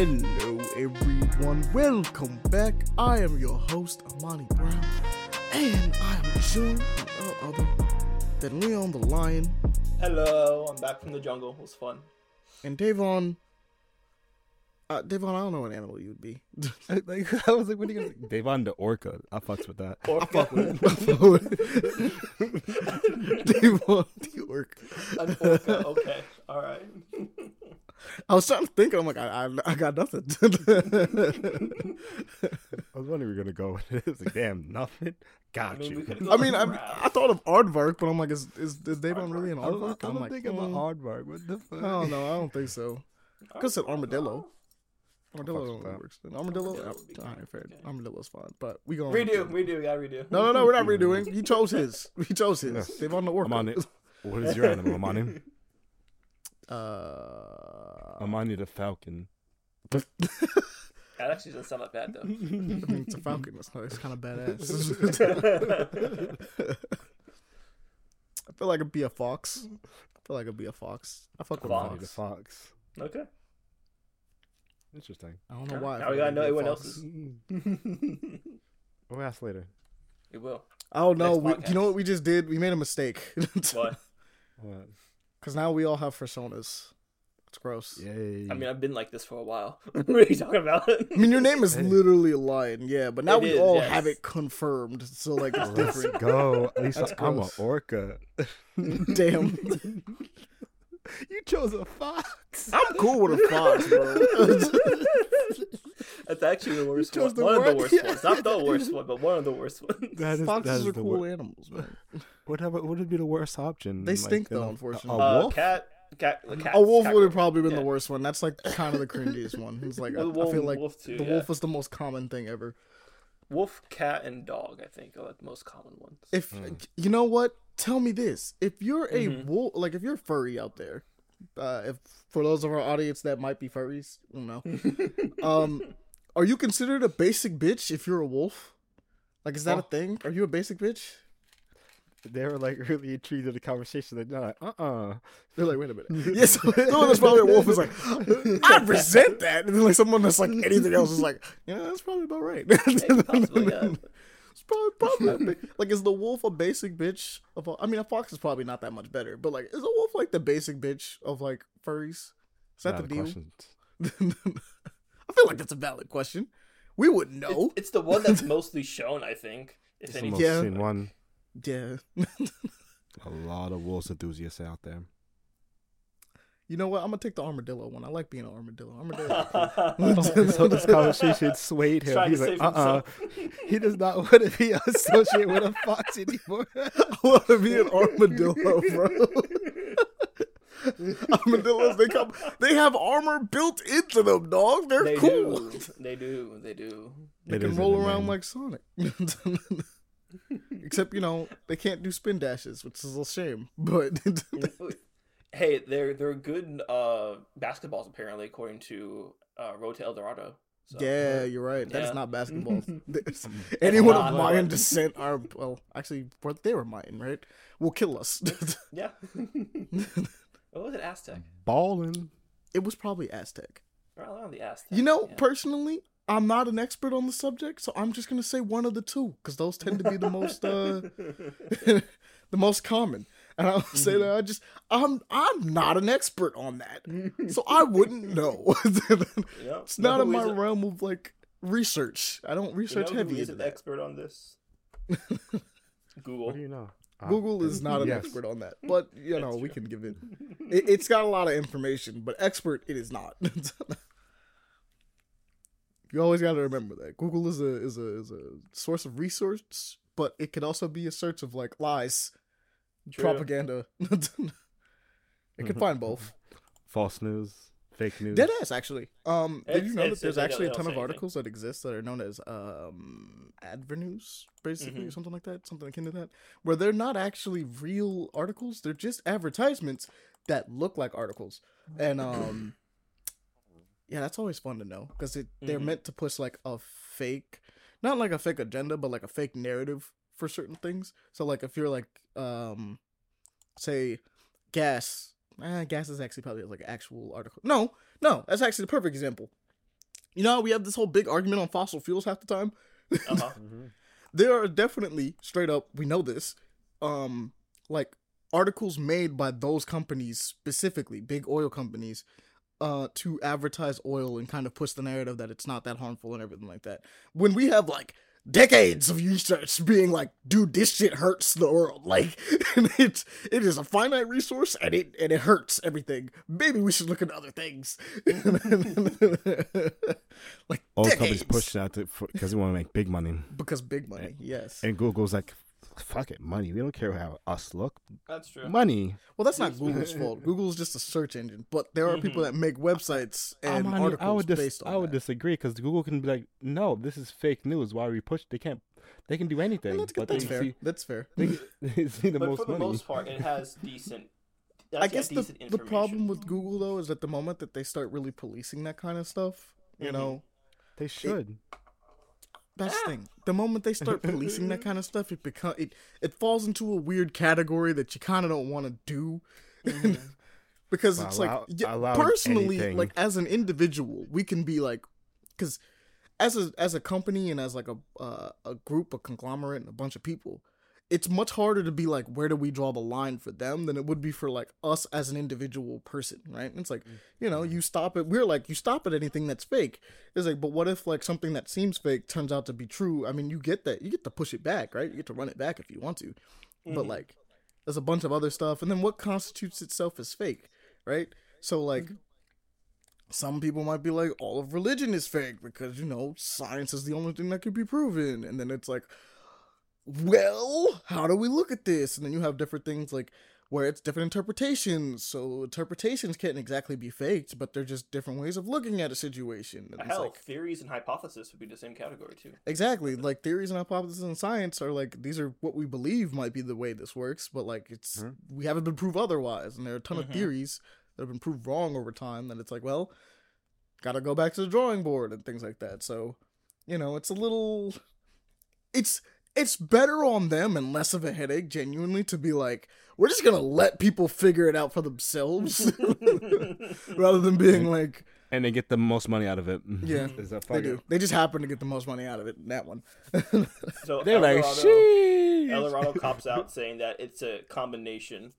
Hello, everyone. Welcome back. I am your host, Ahmani Brown, and I am joined by no other than Leon the Lion Hello, I'm back from the jungle. It was fun. and Devaughn. Uh, Devaughn, I don't know what animal you would be. like I was like, what are you gonna Devaughn the orca. I fucks with that. Or I fuck with it. Devaughn the orc. An orca. Okay, all right. I was trying to think. I'm like, I, I, I got nothing. I was wondering we are gonna go with it. It's like, damn, nothing. Got I mean, you. I mean, I, I thought of aardvark, but I'm like, is is, is Devaughn really an I don't, aardvark? I I'm don't like, think I'm an mm, aardvark. What the fuck? I don't know. I don't think so. Could have said armadillo. Armadillo fucks don't with that. works. Then. Armadillo, Armadillo would be all right, fair. okay. Armadillo's fine, but we going to Redo, redo, we gotta redo. No, no, no, we're not redoing. He chose his. He chose his. Yeah. Devaughn the orca. I'm on it. What is your animal? I'm on him. Uh, I'm on the falcon. That actually doesn't sound that bad though. I mean, it's a falcon. It's, not- it's kind of badass. I feel like it'd be a fox. I feel like it'd be a fox. I fuck with Fox. Money the fox. fox. okay. Interesting. I don't know why. I Now feel we gotta know it'd be a everyone else's. We'll ask later. it will. Oh no! Next We, you know what we just did? We made a mistake. What? What? Because now we all have personas. It's gross. Yay. I mean, I've been like this for a while. what are you talking about? I mean, your name is literally a lion, yeah, but now It we is, all yes. have it confirmed. So like it's Let's different. go. At least That's I'm an orca. Damn, You chose a fox. I'm cool with a fox, bro. That's actually the worst one. the One of the worst yeah. ones. Not the worst one, but one of the worst ones. That is, Foxes is are the cool wor- animals, man. What would what would be the worst option? They stink, though, unfortunately. A, a Uh, wolf? cat, cat, the cat. A wolf would have probably been the worst one. That's like kind of the cringiest one. It's like I, Well, I feel like wolf too, the yeah. wolf is the most common thing ever. Wolf, cat, and dog. I think are the most common ones. If Mm. you know what, tell me this: if you're a Mhm. wolf, like if you're furry out there, uh, if for those of our audience that might be furries, I don't know. um, are you considered a basic bitch if you're a wolf? Like, is that a Oh. thing? Are you a basic bitch? They were like really intrigued in the conversation. They're like, uh uh They're like, wait a minute. yes, someone that's probably a wolf is like, I resent that. And then like someone that's like anything else is like, yeah, that's probably about right. Maybe possibly, yeah. It's probably, probably a big- like is the wolf a basic bitch of all, I mean a fox is probably not that much better, but like is a wolf like the basic bitch of like furries? Is that the deal? I feel like that's a valid question. We wouldn't know. It's, it's the one that's mostly shown, I think. If It's the anything. most Yeah. seen one. Yeah. A lot of wolves enthusiasts out there. You know what? I'm gonna take the armadillo one. I like being an armadillo. Armadillo. so this conversation swayed him. He's like, save uh uh himself. He does not want to be associated with a fox anymore. I want to be an armadillo, bro. Armadillos, they come, they have armor built into them, dog. They're They cool. do. They do. They do. They It can roll around name. like Sonic. Except, you know, they can't do spin dashes, which is a shame. But hey, they're they're good uh, basketballs apparently, according to uh, Road to El Dorado. So, yeah, you're right. That is Yeah. not basketball. There's- Anyone of not. Mayan descent are well, actually, they were Mayan, right? Will kill us. Yeah. what was it? Aztec. Balling. it was probably Aztec. Around the Aztec. You know, yeah. personally, I'm not an expert on the subject, so I'm just gonna say one of the two because those tend to be the most uh, the most common. And I'll say Mm-hmm. that I just I'm I'm not an expert on that, so I wouldn't know. Yep. it's Know not in my a- realm of like research. I don't you know research who heavy is an expert on this? Google. What do you know? Ah, Google is not an yes. expert on that, but you know we can give it. it. It's got a lot of information, but expert it is not. you always got to remember that Google is a is a is a source of resource, but it could also be a search of like lies, True. propaganda. it could find both. False news, fake news. Dead ass, actually. Um, did you know that there's actually a ton of say anything. articles that exist that are known as um advernews, basically, or Mhm. something like that, something akin to that, where they're not actually real articles; they're just advertisements that look like articles, and um, yeah, that's always fun to know because they're Mhm. meant to push like a fake, not like a fake agenda, but like a fake narrative for certain things. So, like, if you're like um, say, gas. Eh, gas is actually probably like an actual article. No, no, that's actually the perfect example. You know, how we have this whole big argument on fossil fuels half the time. Uh-huh. there are definitely straight up we know this um like articles made by those companies specifically big oil companies uh to advertise oil and kind of push the narrative that it's not that harmful and everything like that when we have like decades of research being like dude this shit hurts the world. Like it's it is a finite resource and it and it hurts everything. Maybe we should look at other things. Like All companies decades. pushing out because they want to make big money, because big money yes. and Google's like, "Fuck it, money. We don't care how us look. That's true. Money." Well, that's not Google's fault. Google's just a search engine, but there are people that make websites and I'm on- articles I would dis- based on I would that. disagree because Google can be like, "No, this is fake news. Why are we pushed? They can't. They can do anything, And that's but That's fair. see That's fair. they, they see the but most for the money." most part, it has decent. I guess the the problem with Google though is at the moment that they start really policing that kind of stuff, you Mhm. know, they should. that's the thing. The moment they start policing that kind of stuff, it become it it falls into a weird category that you kind of don't want to do. because Well, it's allow- like yeah, allow personally anything. like as an individual we can be like because as a as a company and as like a uh, a group a conglomerate and a bunch of people it's much harder to be like where do we draw the line for them than it would be for like us as an individual person right? It's like you know you stop it we're like you stop at anything that's fake. It's like but what if like something that seems fake turns out to be true? I mean you get that you get to push it back right? You get to run it back if you want to. But mm-hmm. like there's a bunch of other stuff. And then what constitutes itself as fake right? So like mm-hmm. some people might be like all of religion is fake because you know science is the only thing that could be proven. And then it's like well how do we look at this and then you have different things like where it's different interpretations so interpretations can't exactly be faked but they're just different ways of looking at a situation and Hell, like theories and hypotheses would be the same category too. Exactly. Like theories and hypotheses in science are like these are what we believe might be the way this works, but like it's Mhm. we haven't been proved otherwise, and there are a ton Mhm. of theories that have been proved wrong over time. That it's like, well, gotta go back to the drawing board and things like that. So, you know, it's a little, it's it's better on them and less of a headache, genuinely, to be like, we're just gonna let people figure it out for themselves, rather than being like, and they get the most money out of it. Yeah, Is that they do. They just happen to get the most money out of it in that one. So They're like, El Dorado, sheesh. El Dorado cops out saying that it's a combination.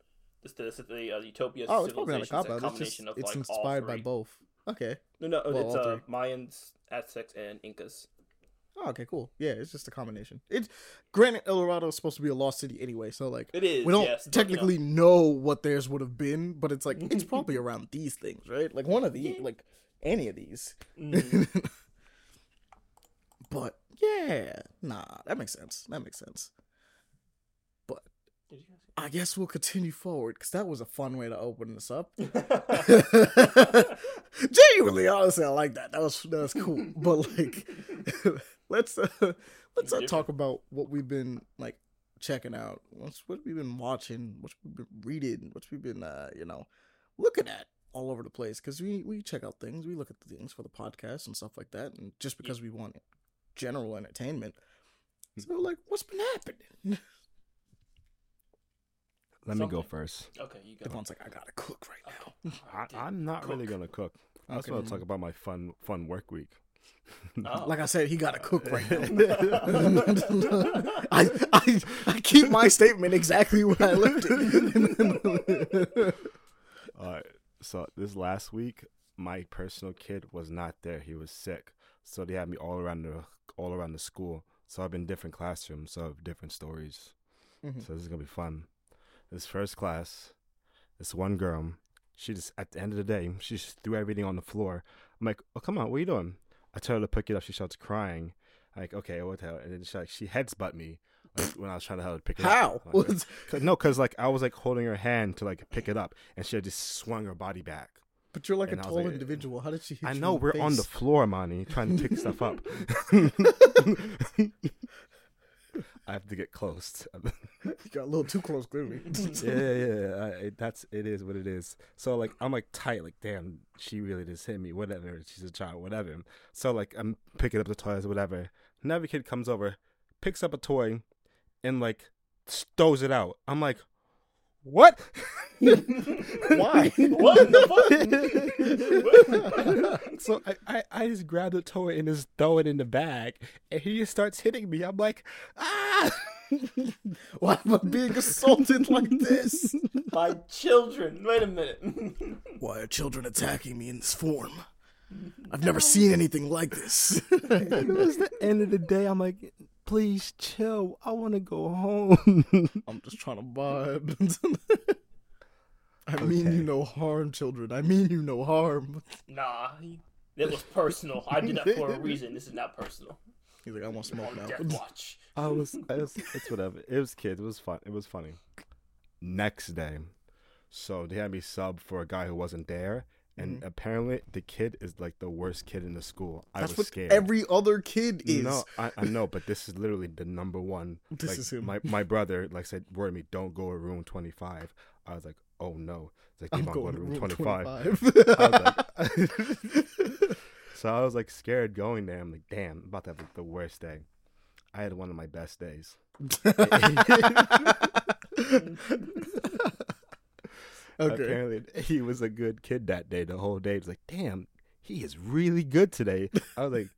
This the, the uh, Utopia Oh, it's probably not a cop a out. It's combination just of it's like inspired all by both. Okay. No, no, Well, it's uh. Mayans, Aztecs, and Incas. Oh, okay, cool. Yeah, it's just a combination. It's granted El Dorado is supposed to be a lost city anyway, so like It is. we don't yes, but, you know. technically know. what theirs would have been, but it's like it's probably around these things, right? Like one of the like any of these. Mhm. But yeah, nah, that makes sense. That makes sense. But I guess we'll continue forward because that was a fun way to open this up. Genuinely, honestly, I like that. That was that was cool. But like, let's uh, let's uh, talk about what we've been like checking out. What's what we've been watching. What we've been reading. What we've been uh, you know looking at all over the place. Because we we check out things. We look at the things for the podcast and stuff like that. And just because we want general entertainment. So like, what's been happening? Let me go first. okay, you go. Devaughn's like, I gotta cook right now. I, I'm not really gonna cook. I just Okay, want to talk about my fun fun work week. Oh. Like I said, he gotta cook right now. I, I I keep my statement exactly where I left it. All right. So this last week, my personal kid was not there. He was sick, so they had me all around the all around the school. So I've been different classrooms, so I have different stories. Mhm. So this is gonna be fun. This first class, this one girl, she just at the end of the day, she just threw everything on the floor. I'm like, oh come on, what are you doing? I tell her to pick it up. She starts crying. I'm like, okay, what the hell? And then she like she heads butt me like, when I was trying to help her pick it How? up. I'm like, no, because like I was like holding her hand to like pick it up, and she had just swung her body back. But you're like And a tall like, individual. How did she hit I know we're on the face? floor, Monty, trying to pick stuff up. I have to get close. You got a little too close, clearly. yeah, yeah, yeah. I, it, that's it is what it is. So like I'm like tight, like damn, she really just hit me. Whatever, she's a child, whatever. So like I'm picking up the toys, whatever. Another kid comes over, picks up a toy, and like throws it out. I'm like, what? Why? what the fuck? so I, I, I just grab the toy and just throw it in the bag, and he just starts hitting me. I'm like, ah! Why am I being assaulted like this? My children. Wait a minute. Why are children attacking me in this form? I've never seen anything like this. it was the end of the day. I'm like, please chill. I want to go home. I'm just trying to vibe. I mean you no harm, children. I mean you no harm. nah, it was personal. I did that for a reason. This is not personal. He's like, I want smoke now. Death Watch. I was, I was, it's whatever. It was kids. It was fun. It was funny. Next day, so they had me sub for a guy who wasn't there, and mm-hmm. apparently the kid is like the worst kid in the school. I That's was what scared. every other kid is. No, I, I know, but this is literally the number one. This like, is him. My my brother like said, "Word me, don't go to room 25." I was like, "Oh no!" It's like, "Keep on going to room room 25." 25. I like, so I was like scared going there. I'm like, "Damn, I'm about to have like, the worst day." I had one of my best days. Okay. Apparently, he was a good kid that day. The whole day, it's like, "Damn, he is really good today." I was like,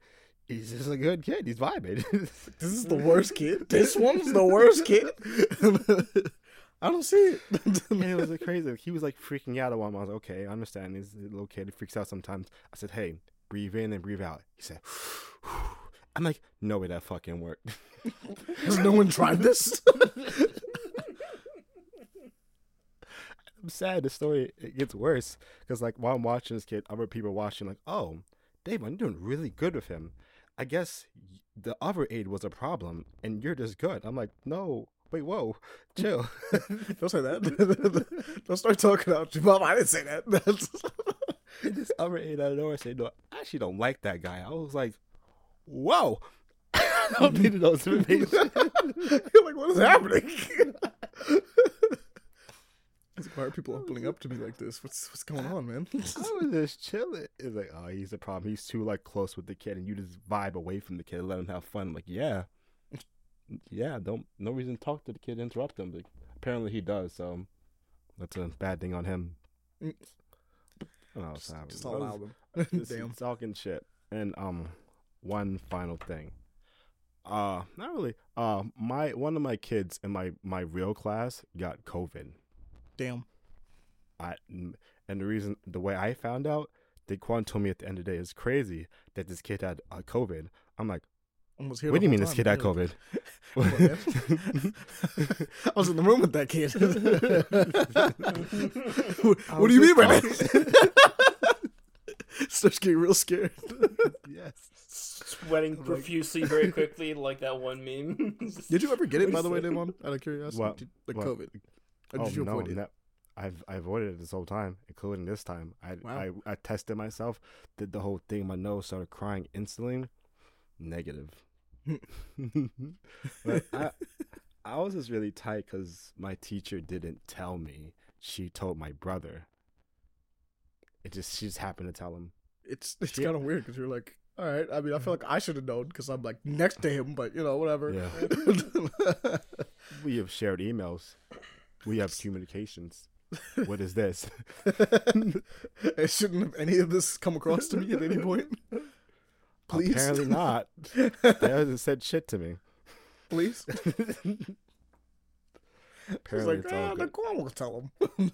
"He's just a good kid. He's vibing." This is the worst kid. This one's the worst kid. I don't see it. and it was like crazy. He was like freaking out at one. I was like, okay, I understand. He's a little kid. He freaks out sometimes. I said, hey, breathe in and breathe out. He said, I'm like, no way that fucking worked. Has no one tried this? I'm sad. The story it gets worse because like while I'm watching this kid, other people are watching like, oh, Dave, I'm doing really good with him. I guess the other aid was a problem, and you're just good. I'm like, no, wait, whoa, chill. don't say that. don't start talking about mom. I didn't say that. This other aide out of nowhere said, "No, I actually don't like that guy." I was like, "Whoa, I don't need to know this information." You're like, what is happening? Like, Why are people opening up to me like this? What's what's going on, man? I was just chilling. It's like, oh, he's a problem. He's too like close with the kid, and you just vibe away from the kid, and let him have fun. I'm like, yeah, yeah. Don't no reason to talk to the kid, interrupt him. But apparently he does. So that's a bad thing on him. Mm. I don't know what's happening. Just was- allow them. Damn. talking shit. And um, one final thing. Uh, not really. Uh, my one of my kids in my my real class got COVID. Damn. I and the reason the way I found out, Daquan told me at the end of the day, it's crazy that this kid had uh, COVID. I'm like, I here what do you mean whole this time. kid had COVID? I was in the room with that kid. what I what was do you mean by that? Starts getting real scared. yes. Sweating profusely very quickly, like that one meme. Did you ever get it, by the way, What is Damon? Out of curiosity, What? Did- like What? COVID. Or Oh did you no, avoid it? ne- I've I avoided it this whole time, including this time. I Wow. I I tested myself, did the whole thing. My nose started crying instantly. Negative. but I I was just really tight because my teacher didn't tell me. She told my brother. It just she just happened to tell him. It's it's kind of weird because you're like, all right. I mean, I feel like I should have known because I'm like next to him, but you know, whatever. Yeah. We have shared emails. We have communications. What is this? it shouldn't have any of this come across to me at any point. Please, Apparently not. They hasn't said shit to me. please. Apparently like, it's all ah, good. Daquan will tell him.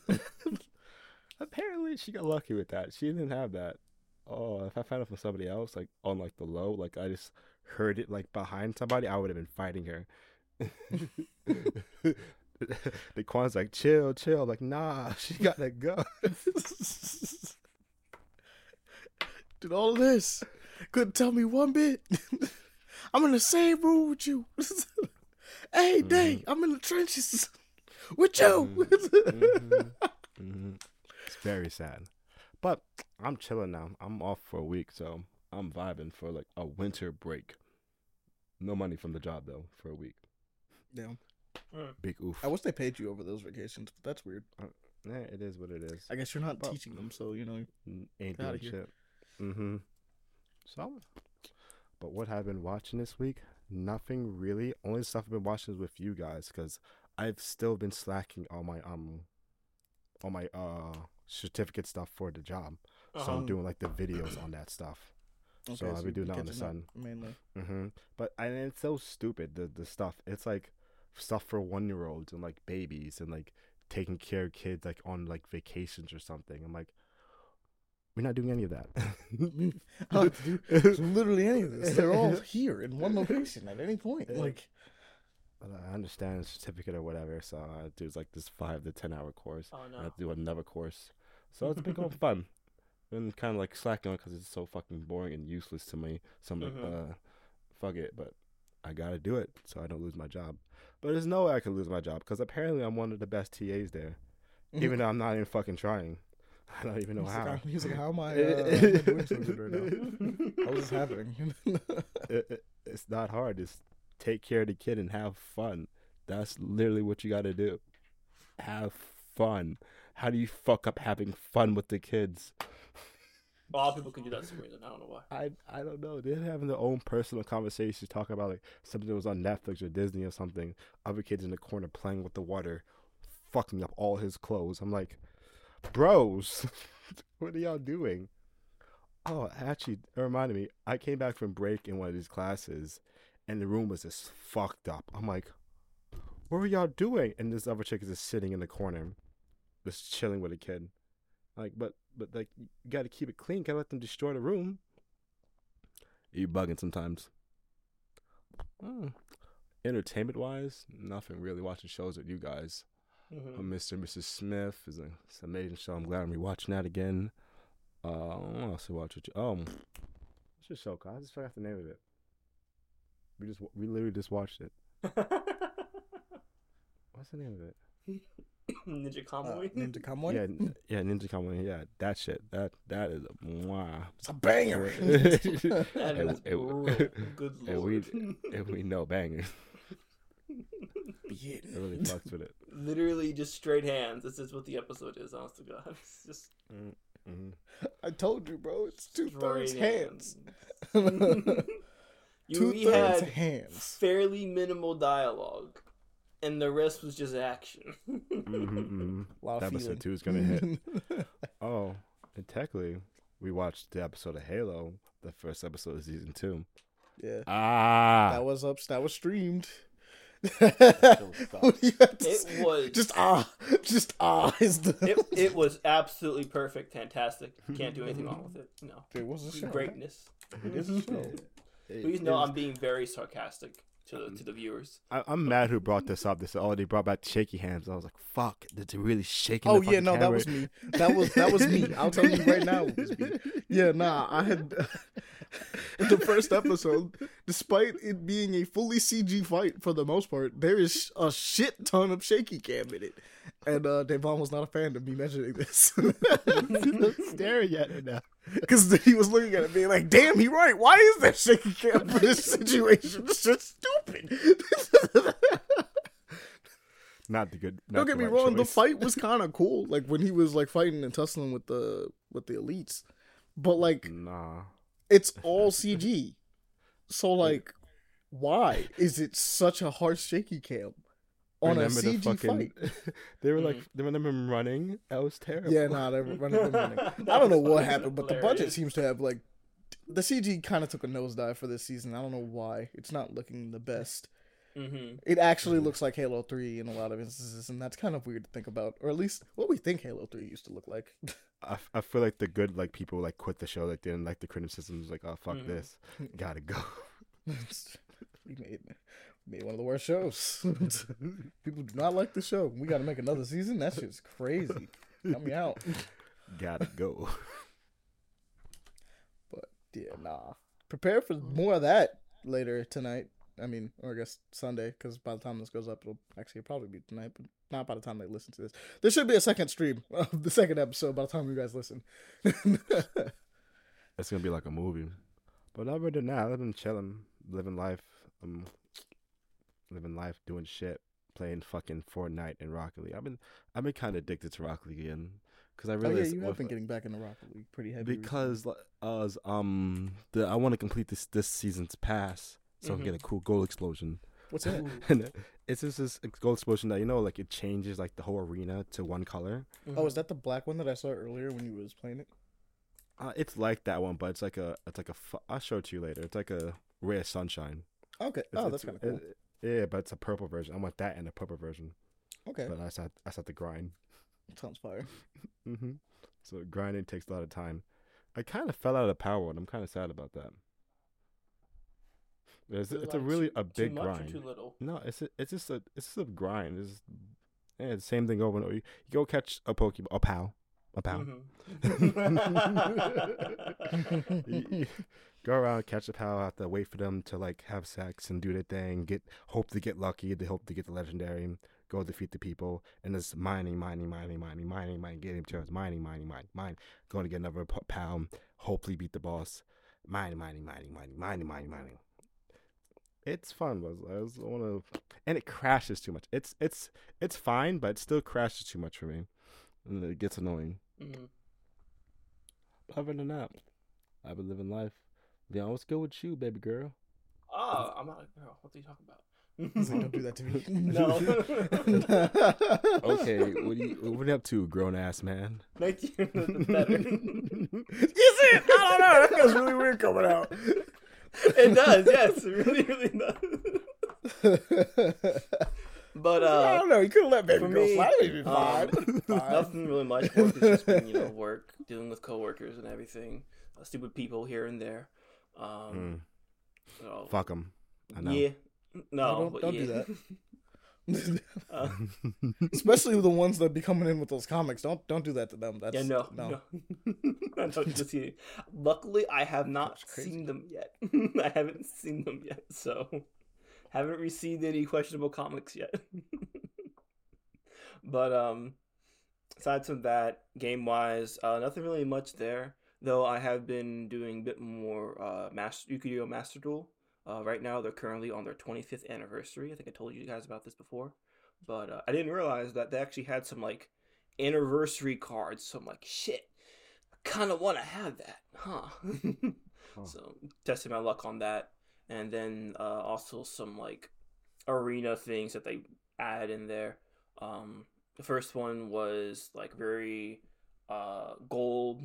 Apparently she got lucky with that. She didn't have that. Oh, if I found it from somebody else, like on like the low, like I just heard it like behind somebody, I would have been fighting her. Daquan's like, chill, chill. Like, nah, she gotta go. Did all of this. Couldn't tell me one bit. I'm in the same room with you. hey, day, I'm in the trenches with you. Mhm. Mhm. It's very sad. But I'm chilling now. I'm off for a week, so I'm vibing for like a winter break. No money from the job though for a week. Damn. Big oof. I wish they paid you over those vacations, but that's weird. Yeah, it is what it is. I guess you're not Well- teaching them, so you know. Ain't Get doing shit. Mm-hmm. So, but what have I been watching this week? Nothing really. Only stuff I've been watching is with you guys because I've still been slacking on my um, on my uh certificate stuff for the job. So Uh-huh. I'm doing like the videos on that stuff. Okay, So I'll be you're doing that on the sun. mainly. hmm But and it's so stupid the the stuff. It's like stuff for one year olds and like babies and like taking care of kids like on like vacations or something. I'm like, we're not doing any of that. I don't have to do literally any of this. They're all here in one location at any point. Like, But I understand a certificate or whatever, so I do like this five to ten hour course. Oh I no. have to do another course, so it's been going fun. Been kind of like slacking on because it's so fucking boring and useless to me. So I'm like, Mhm. uh, fuck it, but I gotta do it so I don't lose my job. But there's no way I could lose my job because apparently I'm one of the best TAs there, even though I'm not even fucking trying. I don't even know he's how. like, he's like, how am I, uh, am I doing so good right now? How is this happening? it, it- it's not hard. Just take care of the kid and have fun. That's literally what you got to do. Have fun. How do you fuck up having fun with the kids? A lot of people can do that for some reason. I don't know why. I I don't know. They're having their own personal conversations, talking about like something that was on Netflix or Disney or something. Other kids in the corner playing with the water, fucking up all his clothes. I'm like, bros, what are y'all doing? Oh, actually, it reminded me. I came back from break in one of these classes, and the room was just fucked up. I'm like, what were y'all doing? And this other chick is just sitting in the corner, just chilling with a kid. Like, but but like, you got to keep it clean. Gotta let them destroy the room. You bugging sometimes. Mm. Entertainment wise, nothing really. Watching shows with you guys. Mhm. Uh, Mr. and Mrs. Smith is a, it's an amazing show. I'm glad I'm rewatching that again. Uh, what else to watch with you? Um, what's your show called? I just forgot the name of it. We just we literally just watched it. What's the name of it? Ninja uh, Ninja Kamui? Yeah, yeah, Ninja Kamui. Yeah, that shit. That that is a mwah. It's a banger. That and, is and- brutal. Good and we and we know bangers. Yeah. It really fucks with it. Literally just straight hands. This is what the episode is, honest to God. It's just Mm-hmm. I told you, bro. It's two thirds hands. hands. two we thirds hands. fairly minimal dialogue, and the rest was just action. Mm-hmm, A lot of Episode feeling. two is gonna hit. Oh, and technically, we watched the episode of Halo, the first episode of season two. yeah. Ah, That was up. That was streamed. stop. What do you have to It say? was- just ah, just ah is the. it, it was absolutely perfect, fantastic. Can't do anything wrong with it. No, It was a show. greatness. It is a show. It- Please know it's- I'm being very sarcastic to the, to um, the viewers. I, I'm mad who brought this up. This said, "Oh, they brought back shaky hands." I was like, "Fuck, did they really shaking?" Oh the yeah, fucking no, that was me. That was that was me. I'll tell you right now, it was me. Yeah, nah, I had the first episode, despite it being a fully CG fight for the most part, there is a shit ton of shaky cam in it, and uh, Devaughn was not a fan of me mentioning this staring at it now. because he was looking at it being like, "Damn, he right. Why is there shaky cam for this situation? This shit's stupid." Not the good. Don't get me right wrong, the fight was kind of cool. Like when he was like fighting and tussling with the with the elites, but like Nah. it's all CG. So like, why is it such a harsh shaky cam on Remember a the CG fucking? fight? they were like, Mhm. they remember him running. That was terrible. Yeah, nah, they're running. Running. I don't know what happened, but the budget seems to have like the CG kind of took a nosedive for this season. I don't know why. It's not looking the best. hmm It actually looks like Halo Three in a lot of instances, and that's kind of weird to think about, or at least what we think Halo Three used to look like. I, f- I feel like the good like people like quit the show like didn't like the criticisms like oh fuck Mhm. this gotta go we made made one of the worst shows. People do not like the show. We got to make another season. That shit's crazy. Cut me out. gotta go But yeah, nah. Prepare for more of that later tonight. I mean, or I guess Sunday, because by the time this goes up, it'll actually probably be tonight, but not by the time they listen to this. There should be a second stream of the second episode by the time you guys listen. it's gonna be like a movie but other than that I've been chilling living life um living life doing shit playing fucking Fortnite and Rocket League I've been I've been kind of addicted to Rocket League again because I oh yeah, you have with- been getting back into Rocket League pretty heavy. because like, uh, um the I want to complete this this season's pass so I can get a cool goal explosion. What's that? and it's just this gold explosion that you know, like it changes like the whole arena to one color. Oh, is that the black one that I saw earlier when you was playing it? Uh, it's like that one, but it's like a, it's like a. fu- I'll show it to you later. It's like a ray of sunshine. Okay. It's- oh, it's- that's kind of cool. it- yeah, but it's a purple version. I want that and a purple version. okay. But I said I said the grind. Sounds fire. Mm hmm So grinding takes a lot of time. I kind of fell out of power and I'm kind of sad about that. It's, it's a really a big too much grind. Or too little? No, it's a, it's just a it's just a grind. It's yeah, the same thing over and over. You go catch a Pokemon, a Pow, a Pow. Mhm. You- you go around, catch the Pow, have to wait for them to like have sex and do their thing. Get hope to get lucky. They hope to get the legendary. Go defeat the people, and it's mining, mining, mining, mining, mining, mining, getting materials, mining, mining, mining, mine. Going to get another p- Pow. Hopefully beat the boss. Mining, mining, mining, mining, mining, mining, mining. It's fun, but I just want to, and it crashes too much. It's it's it's fine, but it still crashes too much for me, and it gets annoying. Mhm. Other than that, I've been living life. Yeah, what's good with you, baby girl? Ah, I'm not a girl. What are you talking about? He's like, don't do that to me. No. Okay, what are you what are you up to, grown ass man? Thank you. Better. Is it? I don't know. That feels really weird coming out. it does, yes, it really, really does. But uh, I don't know. You could have let baby girl me, slide. It'd be um, fine. Fine. nothing really much. Work has just been, you know, work, dealing with coworkers and everything, uh, stupid people here and there. Um, Mm, so, fuck them. I know. yeah, no, don't- don't do that. uh, Especially the ones that be coming in with those comics. Don't don't do that to them. That's yeah, no, no. no. I don't just see. Luckily, I have not seen them yet. I haven't seen them yet, so haven't received any questionable comics yet. but um, aside from that, game wise, uh, nothing really much there. Though I have been doing a bit more uh, Master Yu-Gi-Oh! Master Duel. Uh, right now, they're currently on their 25th anniversary. I think I told you guys about this before, but uh, I didn't realize that they actually had some like anniversary cards. So I'm like, shit, I kind of want to have that, huh? Huh. So testing my luck on that, and then uh, also some like arena things that they add in there. Um, the first one was like very uh, gold,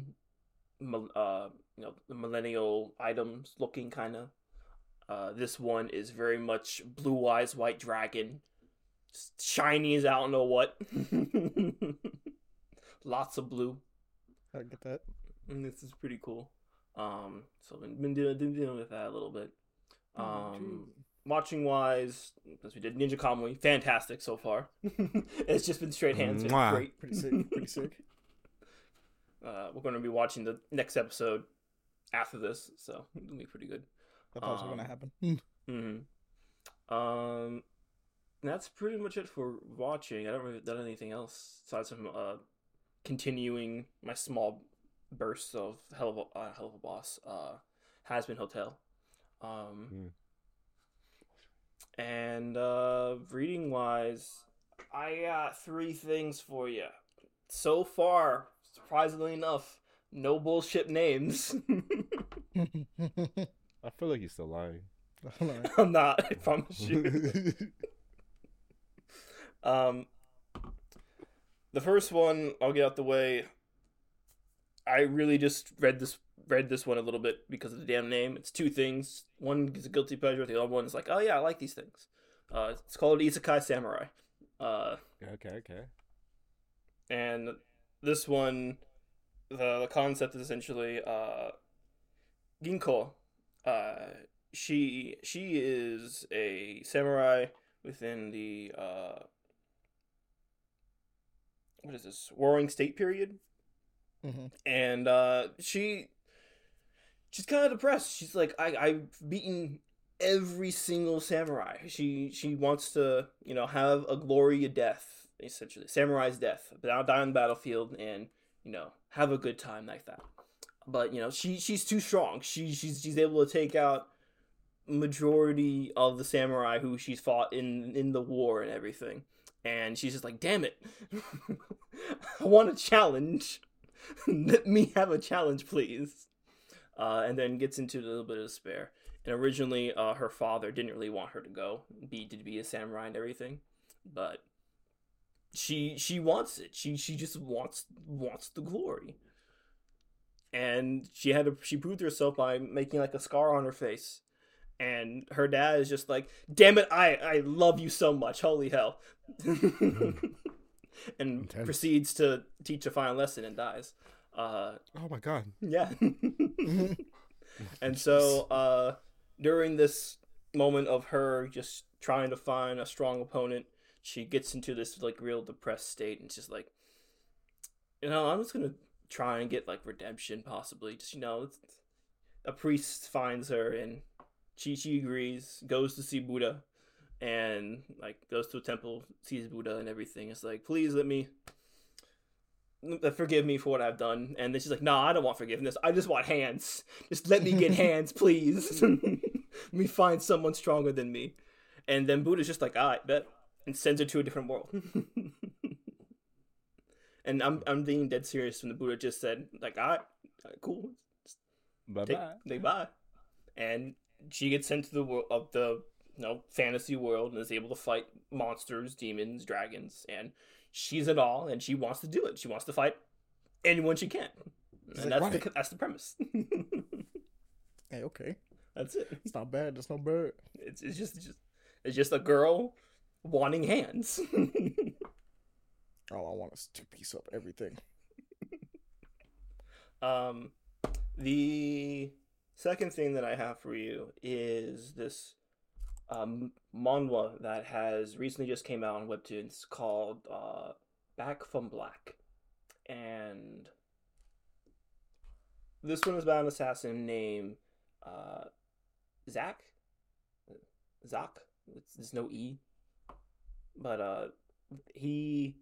uh, you know, the millennial items looking kind of. Uh, this one is very much blue eyes white dragon, shiny as I don't know what. Lots of blue. I get that. And this is pretty cool. Um, so been, been dealing, been dealing with that a little bit. Um, watching wise, as we did Ninja Kamui, fantastic so far. it's just been straight hands, it's Mwah. great. Pretty sick. Pretty sick. Uh, we're going to be watching the next episode after this, so it'll be pretty good. I thought it Um, gonna happen. hmm Um, that's pretty much it for watching. I don't really done anything else aside from uh, continuing my small bursts of hell of a uh, Helluva Boss. Uh, Hazbin Hotel. Um, and uh, reading wise, I got three things for you. So far, surprisingly enough, no bullshit names. I feel like he's still lying. I don't know. I'm not. I promise you. Um, the first one I'll get out the way. I really just read this read this one a little bit because of the damn name. It's two things. One is a guilty pleasure. The other one is like, oh yeah, I like these things. Uh, it's called Isekai Samurai. Uh, okay, okay. and this one, the the concept is essentially uh, Ginko. Uh, she she is a samurai within the uh, what is this Warring State period, Mhm. and uh, she she's kind of depressed. She's like, I I've beaten every single samurai. She she wants to you know have a glory of death, essentially samurai's death, but I'll die on the battlefield and you know have a good time like that. But you know she she's too strong. She she's she's able to take out majority of the samurai who she's fought in in the war and everything. And she's just like, damn it, I want a challenge. Let me have a challenge, please. uh, and then gets into a little bit of despair. And originally, uh, her father didn't really want her to go, be to be a samurai and everything, but she she wants it. She she just wants wants the glory. And she had to she proved herself by making like a scar on her face. And her dad is just like, "Damn it, I I love you so much. Holy hell." and Intense. proceeds to teach a final lesson and dies. Uh Oh my god. yeah. and so uh during this moment of her just trying to find a strong opponent, she gets into this like real depressed state and just like you know, I'm just to try and get like redemption possibly. Just you know, a priest finds her and she she agrees, goes to see Buddha and like goes to a temple, sees Buddha and everything. It's like, "Please let me uh, forgive me for what I've done. And then she's like, no, I don't want forgiveness. I just want hands. Just let me get hands, please. let me find someone stronger than me. And then Buddha's just like, all right, bet. And sends her to a different world. and I'm I'm being dead serious when the Buddha just said, like, all right, all right, cool. Bye bye. they bye. And she gets sent to the world of the you know, fantasy world and is able to fight monsters, demons, dragons, and she's it all and she wants to do it. She wants to fight anyone she can. It's And like, that's why? the, that's the premise. Hey, okay. that's it. It's not bad. It's not bad. It's, it's just it's just it's just a girl wanting hands. All I want is to piece up everything. Um, the second thing that I have for you is this um, manhwa that has recently just came out on Webtoons called uh, Back from Black, and this one is about an assassin named uh, Zach. Zach. There's no e, but uh, he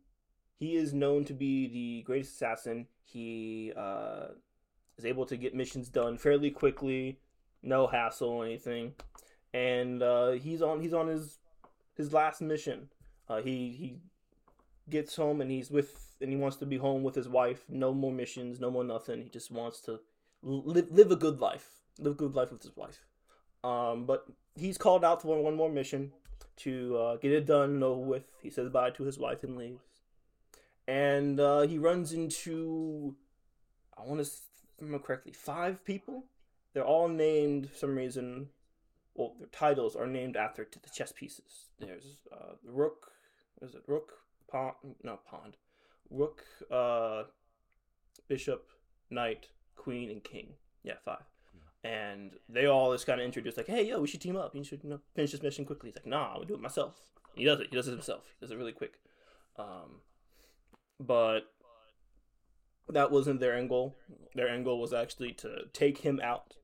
he is known to be the greatest assassin. He uh, is able to get missions done fairly quickly, no hassle or anything. And uh, he's on he's on his his last mission. Uh, he he gets home and he's with and he wants to be home with his wife. No more missions, no more nothing. He just wants to live live a good life, live a good life with his wife. Um, but he's called out for one more mission to uh, get it done over with. He says bye to his wife and leaves and uh, he runs into I want to remember correctly five people. They're all named for some reason. Well, their titles are named after the chess pieces. There's uh, the rook. Is it rook? Pawn? No, pawn. Rook. Uh, bishop, knight, queen, and king. Yeah, five. And they all just kind of introduce like, "Hey, yo, we should team up. You should you know, finish this mission quickly." He's like, "Nah, I'll do it myself." He does it. He does it himself. He does it really quick. Um, but that wasn't their end goal. Their end goal was actually to take him out,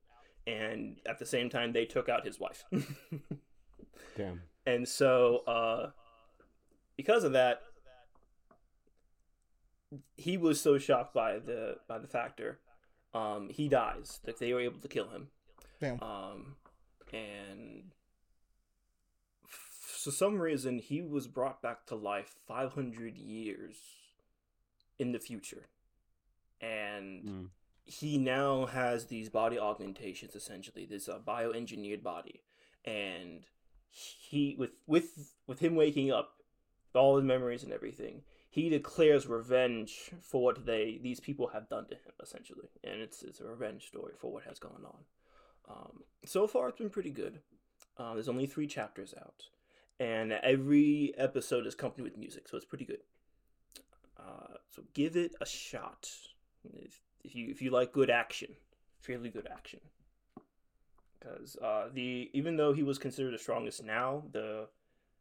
and at the same time, they took out his wife. Damn. and so, uh, because of that, he was so shocked by the by the factor, um, he dies. Like they were able to kill him. Damn. Um, and for some reason, he was brought back to life 500 years in the future. And Mm. he now has these body augmentations, essentially, this uh, bioengineered body. And he, with, with, with him waking up, all his memories and everything, he declares revenge for what they these people have done to him essentially. And it's it's a revenge story for what has gone on. Um, so far it's been pretty good. Uh, there's only three chapters out. And every episode is accompanied with music so it's pretty good. Uh, so give it a shot. If, if you if you like good action fairly good action. Because uh, the even though he was considered the strongest now the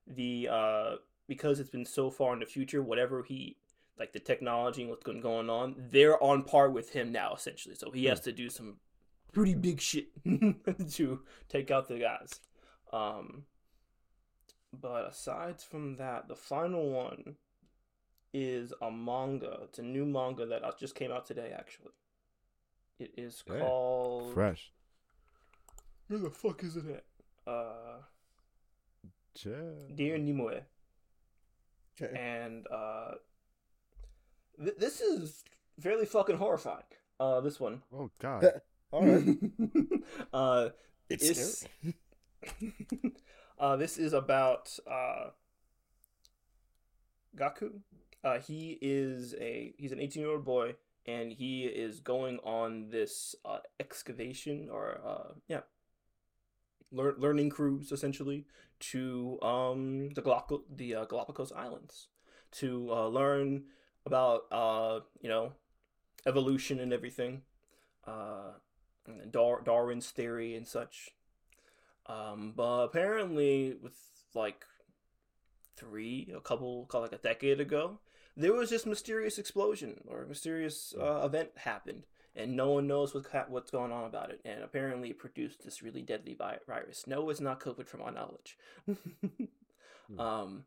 the uh, because it's been so far in the future, whatever he like the technology and what's going going on, they're on par with him now essentially. So he has to do some pretty big shit to take out the guys. Um, but aside from that, the final one is a manga. It's a new manga that just came out today. Actually, it is Yeah. called. Fresh. Where the fuck is it at? Uh. Dear Anemone. Okay. and uh, th- this is fairly fucking horrifying. Uh, this one, Oh God. All right. uh, It's It's- scary. uh, this is about uh, Gaku. Uh, he is a he's an 18 year old boy, and he is going on this uh, excavation or uh, yeah, lear- learning cruise essentially to um the Galap- the uh, Galapagos Islands to uh, learn about uh you know evolution and everything, uh, and Dar- Darwin's theory and such. Um, but apparently, with like three, a couple, call like a decade ago, there was this mysterious explosion or mysterious uh, event happened, and no one knows what ha- what's going on about it. And apparently, it produced this really deadly vi- virus. No, it's not COVID from our knowledge. um,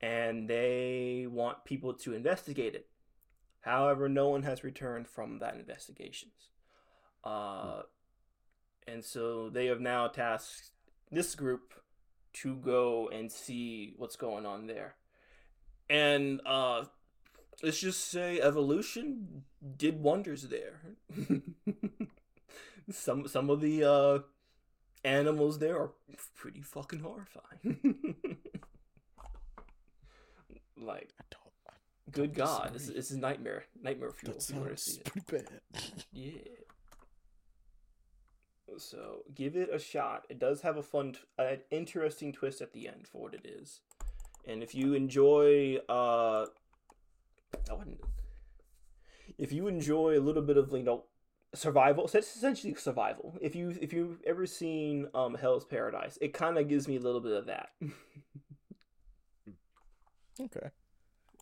and they want people to investigate it. However, no one has returned from that investigations. Uh, and so they have now tasked this group to go and see what's going on there. And uh, let's just say evolution did wonders there. some some of the uh, animals there are pretty fucking horrifying. like, I don't, I good don't God, this is, disagree. this is nightmare nightmare fuel. That if you want to sounds pretty bad. Yeah. So give it a shot. It does have a fun, t- an interesting twist at the end for what it is. And if you enjoy, uh, I wouldn't. If you enjoy a little bit of you know survival, so it's essentially survival. If you if you've ever seen um Hell's Paradise, it kind of gives me a little bit of that. Okay.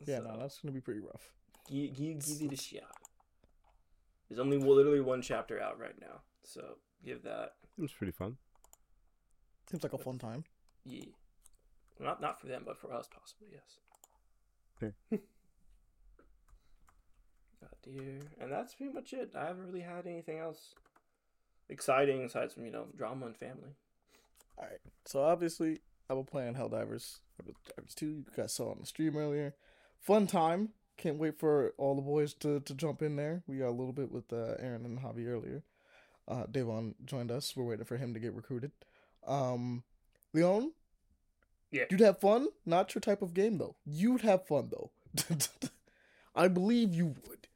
Yeah, So, no, that's gonna be pretty rough. give, give, give it a shot. There's only literally one chapter out right now, so give that It was pretty fun. Seems like a fun time. Yeah. Not not for them, but for us possibly, yes. God dear. And that's pretty much it. I haven't really had anything else exciting aside from, you know, drama and family. All right. So obviously, I will play on Helldivers. Helldivers 2, you guys saw on the stream earlier. Fun time. Can't wait for all the boys to, to jump in there. We got a little bit with uh, Aaron and Javi earlier. Uh, Devon joined us. We're waiting for him to get recruited. Um, Leon? Yeah. You'd have fun? Not your type of game, though. You'd have fun, though. I believe you would.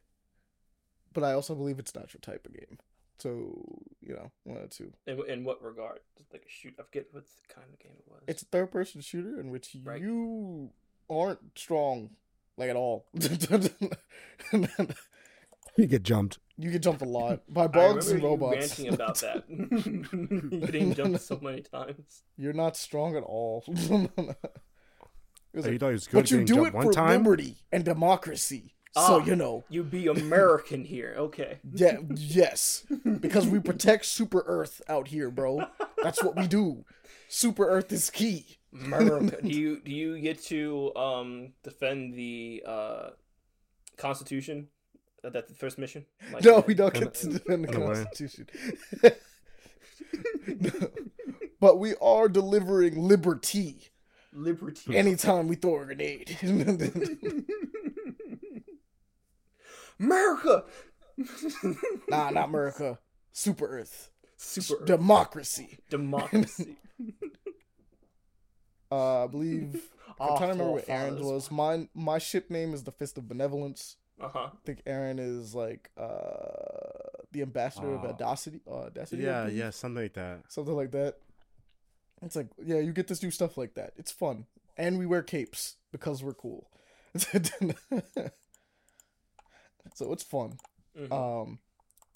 But I also believe it's not your type of game. So, you know, one or two. In, in what regard? Just like a shoot. I forget what kind of game it was. It's a third person shooter in which Right. you aren't strong, like at all. You get jumped. you get jumped a lot by bugs and remember you robots. ranting about that. you getting jumped so many times. You're not strong at all. It was you like, thought it was good but you do it one for time? liberty and democracy. So Ah. you know, You be American here. Okay. yeah, yes, because we protect Super Earth out here, bro. That's what we do. Super Earth is key. America. do you do you get to um defend the uh Constitution? That that's the first mission. Like, no, we don't get to defend the in a way. Constitution. but we are delivering liberty liberty. anytime we throw a grenade. America. nah, not America. Super Earth. Super Earth. Democracy. democracy. Uh, I believe. I'm trying to remember what Aaron's was. Mine, my ship name is the Fist of Benevolence. Uh huh. I think Aaron is like uh the ambassador of Oh. Audacity. Uh, Audacity. Yeah, yeah, something like that. something like that. It's like, yeah, you get to do stuff like that. It's fun, and we wear capes because we're cool. so it's fun. Mhm. Um,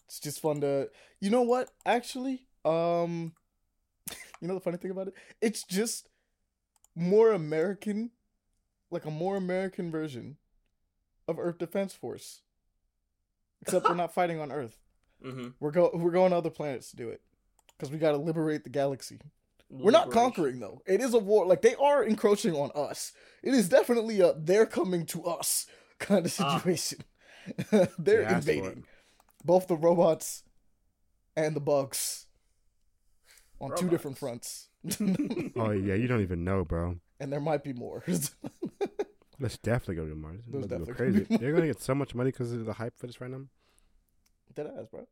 it's just fun to, you know what? Actually, um, you know the funny thing about it? It's just more American, like a more American version of Earth Defense Force. Except we're not fighting on Earth. mm-hmm. We're go we're going to other planets to do it because we got to liberate the galaxy. We're not conquering though. It is a war. Like they are encroaching on us. It is definitely a they're coming to us kind of Ah. they're They asked for it. invading both the robots and the bugs on two different fronts. Oh yeah, you don't even know, bro. and there might be more. Let's definitely go to Mars. There's Let's go definitely crazy. gonna be They're gonna get so much money because of the hype for this right now. Dead ass, bro.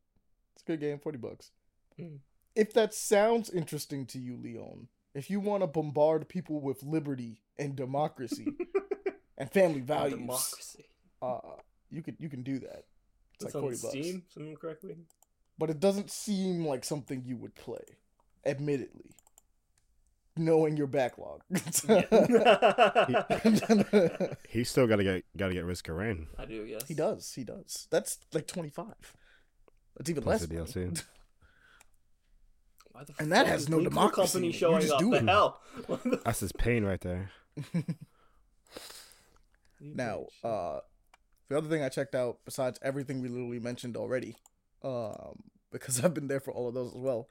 It's a good game, forty bucks. Mm. If that sounds interesting to you, Leon, if you want to bombard people with liberty and democracy and family values, Democracy. uh, you could you can do that. It's That's like on forty bucks, Steam, if correctly. but it doesn't seem like something you would play. Admittedly, knowing your backlog. He's still gotta get gotta get Risk of Rain. I do, yes. he does. He does. That's like twenty five. That's even Plus less. the money. DLC. The And that has no democracy Company in. You showing just up. do the hell? That's his pain right there. Now, uh, the other thing I checked out, besides everything we literally mentioned already, um, because I've been there for all of those as well,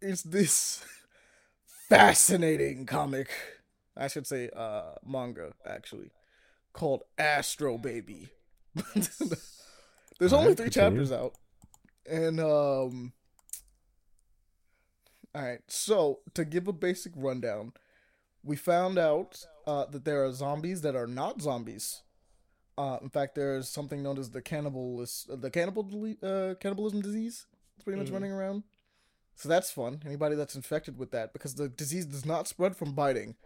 is this fascinating comic. I should say, uh, manga actually, called Astro Baby. There's only three continue. chapters out, and um. All right, so to give a basic rundown, we found out uh, that there are zombies that are not zombies. Uh, in fact, there's something known as the cannibalis, uh, the cannibal uh, cannibalism disease. It's pretty much Mhm. running around. So that's fun. Anybody that's infected with that, because the disease does not spread from biting,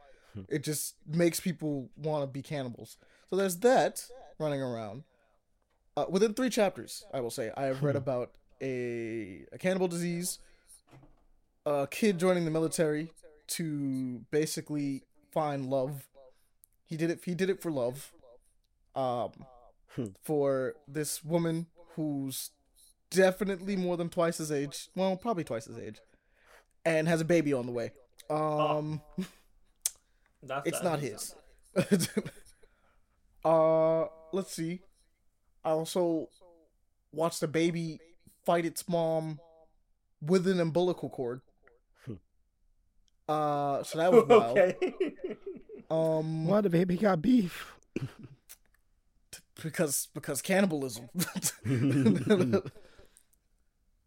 it just makes people want to be cannibals. So there's that running around. Uh, within three chapters, I will say, I have read about a, a cannibal disease, a kid joining the military to basically find love. He did it. He did it for love. Um, Hmm. for this woman who's definitely more than twice his age. Well, probably twice his age, and has a baby on the way. Um, That's it's not his. uh, let's see. I also watched a baby fight its mom with an umbilical cord. Uh, so that was wild. okay. Um, Why the baby got beef? Because because cannibalism.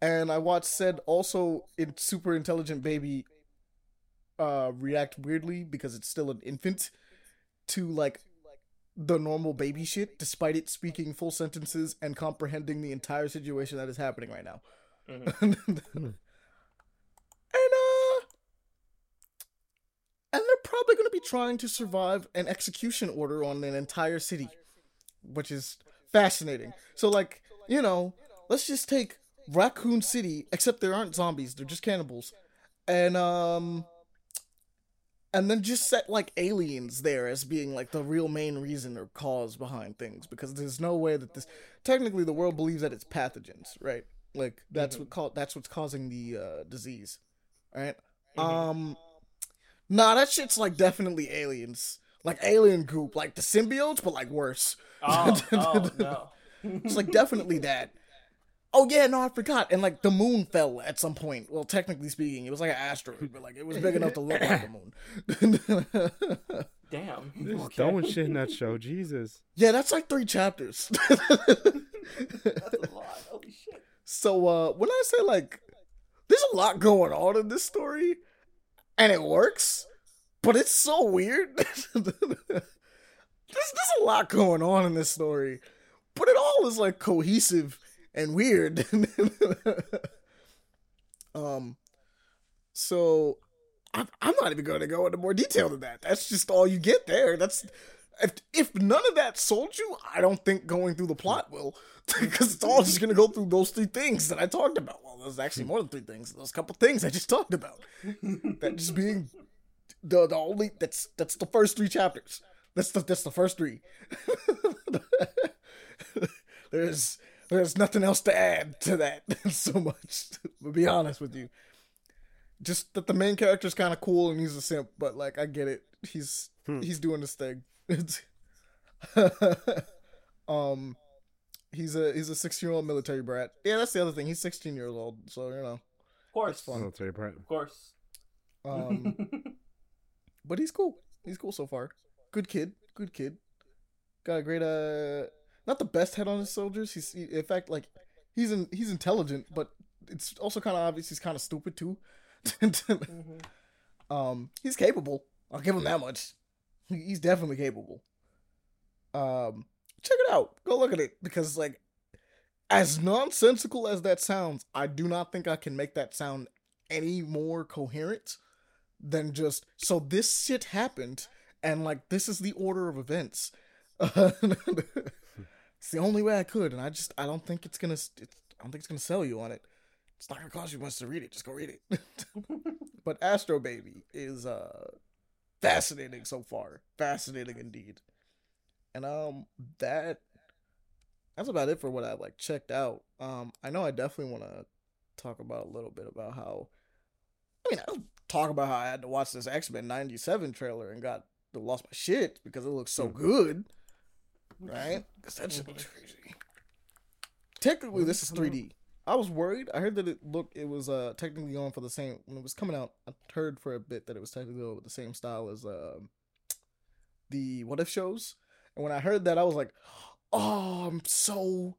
and I watched said also in super intelligent baby uh react weirdly because it's still an infant to like the normal baby shit despite it speaking full sentences and comprehending the entire situation that is happening right now. Mhm. and uh and they're probably going to be trying to survive an execution order on an entire city which is fascinating. So like you know let's just take raccoon city except there aren't zombies they're just cannibals. And um and then just set like aliens there as being like the real main reason or cause behind things because there's no way that this technically the world believes that it's pathogens right? Like that's what called that's what's causing the uh disease right? Mhm. um nah that shit's like definitely aliens like alien group like the symbiotes but like worse Oh, oh no. it's like definitely that oh yeah no i forgot and like the moon fell at some point well technically speaking it was like an asteroid but like it was big enough to look like the moon Damn. Just Okay. throwing shit in that show, Jesus. yeah that's like three chapters That's a lot. Holy shit. So uh when I say like there's a lot going on in this story and it works, but it's so weird. there's, there's a lot going on in this story, but it all is like cohesive and weird. um so I'm, I'm not even going to go into more detail than that. That's just all you get there. That's if if none of that sold you, I don't think going through the plot will, because it's all just gonna go through those three things that I talked about. Well, there's actually more than three things. Those couple things I just talked about. that just being the the only that's that's the first three chapters. That's the that's the first three. there's there's nothing else to add to that so much. To be honest with you, just that the main character's kind of cool and he's a simp, but like I get it. He's Hmm. he's doing this thing. um, he's a he's a sixteen year old military brat. Yeah, that's the other thing. He's sixteen years old, so you know. Of course. fun. Military part. Of course. Um, but he's cool. He's cool so far. Good kid. Good kid. Got a great uh, not the best head on his soldiers. He's he, in fact like he's in, he's intelligent, but it's also kind of obvious he's kind of stupid too. Mhm. um, he's capable. I'll give him that much. He's definitely capable. Um, check it out. Go look at it because like as nonsensical as that sounds, I do not think I can make that sound any more coherent than just so this shit happened and like this is the order of events. it's the only way I could, and I just I don't think it's gonna it's, I don't think it's gonna sell you on it. It's not gonna cost you much to read it. Just go read it. but Astro Baby is uh fascinating so far. Fascinating indeed. And um that that's about it for what I like checked out. Um I know I definitely want to talk about a little bit about how I mean, talk about how I had to watch this X-Men 97 trailer and got lost my shit because it looks so good. Right? Cuz that shit looks crazy. Technically this is 3D. I was worried. I heard that it looked it was uh technically on for the same when it was coming out. I heard for a bit that it was technically with the same style as uh, the what if shows. And when I heard that, I was like, "Oh, I'm so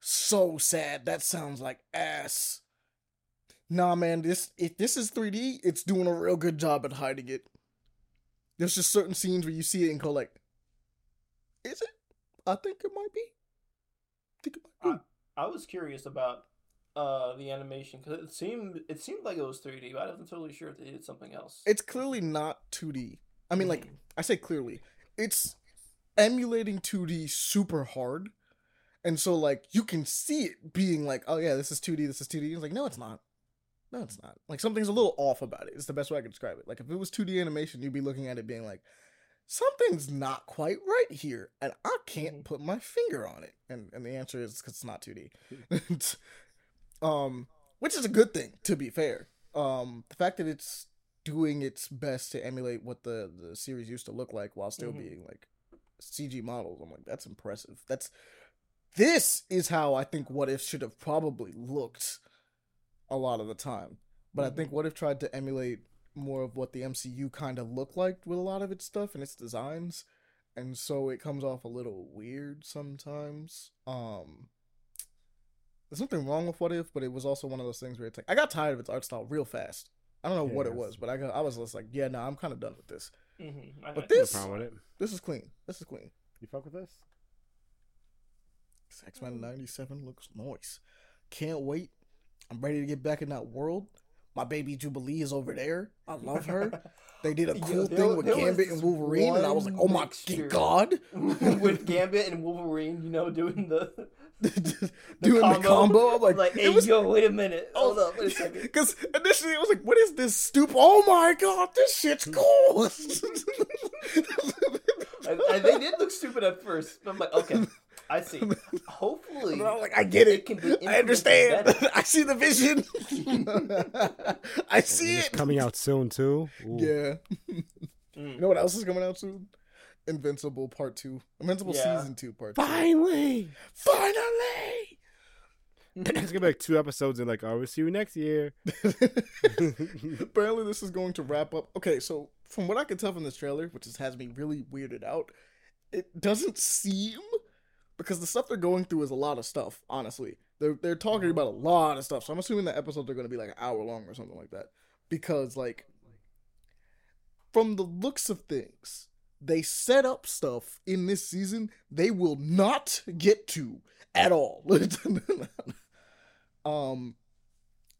so sad. That sounds like ass." Nah, man. This if this is 3D, it's doing a real good job at hiding it. There's just certain scenes where you see it and go like, "Is it? I think it might be." I think it might be. I was curious about uh the animation because it seemed it seemed like it was 3D, but I wasn't totally sure if they did something else. it's clearly not 2D. I mean, like Mhm. I say clearly, it's emulating 2D super hard, and so like you can see it being like, oh yeah, this is 2D, this is 2D. It's like no, it's not. No, it's not. Like something's a little off about it. It's the best way I can describe it. Like if it was 2D animation, you'd be looking at it being like, something's not quite right here, and I can't Mhm. put my finger on it. And and the answer is because it's not 2D. um, which is a good thing to be fair. Um, the fact that it's doing its best to emulate what the the series used to look like while still Mhm. being like CG models. I'm like, that's impressive. That's this is how I think What If should have probably looked a lot of the time. But I think What If tried to emulate more of what the MCU kind of looked like with a lot of its stuff and its designs. And so it comes off a little weird sometimes. Um there's nothing wrong with What If, but it was also one of those things where it's like I got tired of its art style real fast. I don't know what it was, but I got I was just like, yeah, no, I'm kind of done with this. Mm-hmm. But this problem with it. this is clean. This is clean. You fuck with this? X Men '97 looks nice. Can't wait. I'm ready to get back in that world. My baby Jubilee is over there. I love her. They did a cool there- thing with there Gambit and Wolverine, and I was like, "Oh my god!" with Gambit and Wolverine, you know, doing the, Doing the combo, I'm like, like, hey, was yo, wait a minute, oh, hold Oh, up, wait a second. Because initially it was like, what is this stoop? Oh my god, this shit's hmm. cool. And, and they did look stupid at first. but I'm like, okay, I see. Hopefully, And I'm like, I get It it. I understand. better. I see the vision. I see it. coming out soon too. Ooh. Yeah. Mm. You know what else is coming out soon? Invincible Part Two. Invincible Yeah. Season Two Part Two. Finally. Finally. it's gonna be like two episodes and like, oh, we'll see you next year. Apparently, this is going to wrap up. Okay, so from what I can tell from this trailer, which has me really weirded out, it doesn't seem because the stuff they're going through is a lot of stuff. Honestly, they're they're talking about a lot of stuff. So I'm assuming the episodes are going to be like an hour long or something like that. Because like, from the looks of things, they set up stuff in this season they will not get to at all. um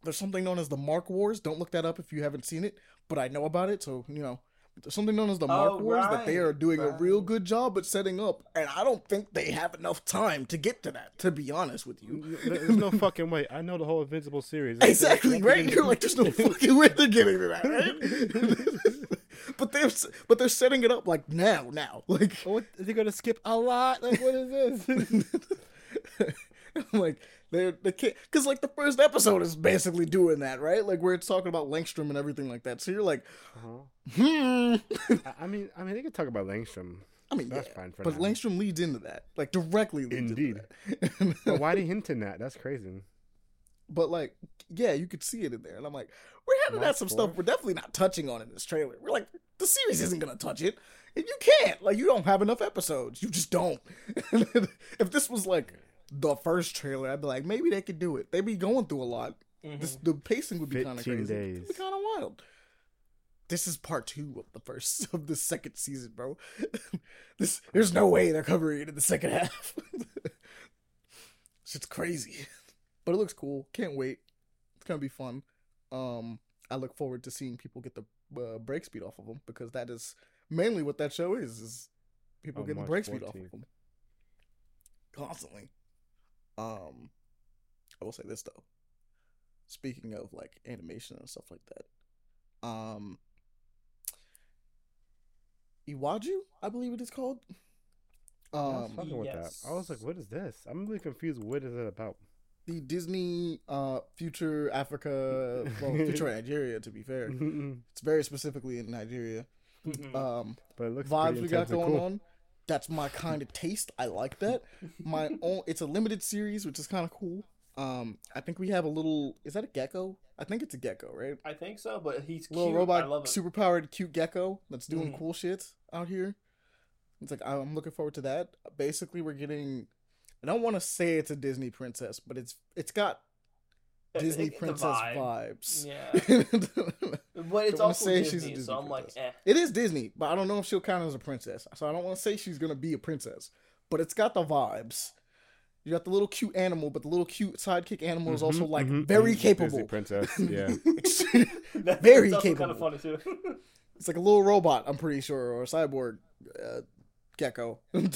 there's something known as the Mark Wars. Don't look that up if you haven't seen it, but I know about it, so you know. There's something known as the Mark Oh, Wars that they are doing a real good job at setting up, and I don't think they have enough time to get to that. To be honest with you, There's no fucking way. I know the whole Invincible series. exactly right. You're like, there's no fucking way they're getting to that, right? but they're but they're setting it up like now, now, like what, are they gonna skip a lot? Like, what is this? I'm like they're the can't because like the first episode is basically doing that, right? Like where it's talking about Angstrom and everything like that. So you're like, uh-huh. hmm. I, mean, I mean, they could talk about Angstrom. I mean, That's yeah, fine for but now. Angstrom leads into that, like directly leads Indeed. into that. But why they hinting that? That's crazy. but like, yeah, you could see it in there, and I'm like, we're having that some stuff we're definitely not touching on in this trailer. We're like, the series isn't gonna touch it, and you can't. Like, you don't have enough episodes. You just don't. if this was like the first trailer, I'd be like, maybe they could do it. They'd be going through a lot. Mhm. This, the pacing would be kind of crazy. days. It'd be kind of wild. This is part two of the first of the second season, bro. this there's no way they're covering it in the second half. shit's crazy. but it looks cool. Can't wait. It's gonna be fun. Um, I look forward to seeing people get the uh, break speed off of them because that is mainly what that show is: is people On getting March break speed off of them constantly. Um, I will say this though. Speaking of like animation and stuff like that, um, Iwaju, I believe it is called. I was Um, fucking with yes. that. I was like, what is this? I'm really confused. What is it about? the Disney uh future Africa, well, future Nigeria. To be fair, it's very specifically in Nigeria. Um, it looks vibes we got going cool. on. That's my kind of taste. I like that. My own. It's a limited series, which is kind of cool. Um, I think we have a little. Is that a gecko? I think it's a gecko, right? I think so, but he's Little cute. I love robot, it. superpowered, cute gecko that's doing Mhm. cool shit out here. It's like I'm looking forward to that. Basically, we're getting. I don't want to say it's a Disney princess, but it's it's got Disney princess vibe. vibes. Yeah, but it's wanna also say she's a Disney, Disney so I'm like, princess. eh. it is Disney, but I don't know if she'll count as a princess. So I don't want to say she's gonna be a princess, but it's got the vibes. You got the little cute animal, but the little cute sidekick animal is also like mhm, very mhm. capable. Disney princess, yeah. Very that's capable. kind of funny too. it's like a little robot, I'm pretty sure, or a cyborg uh, gecko. I'm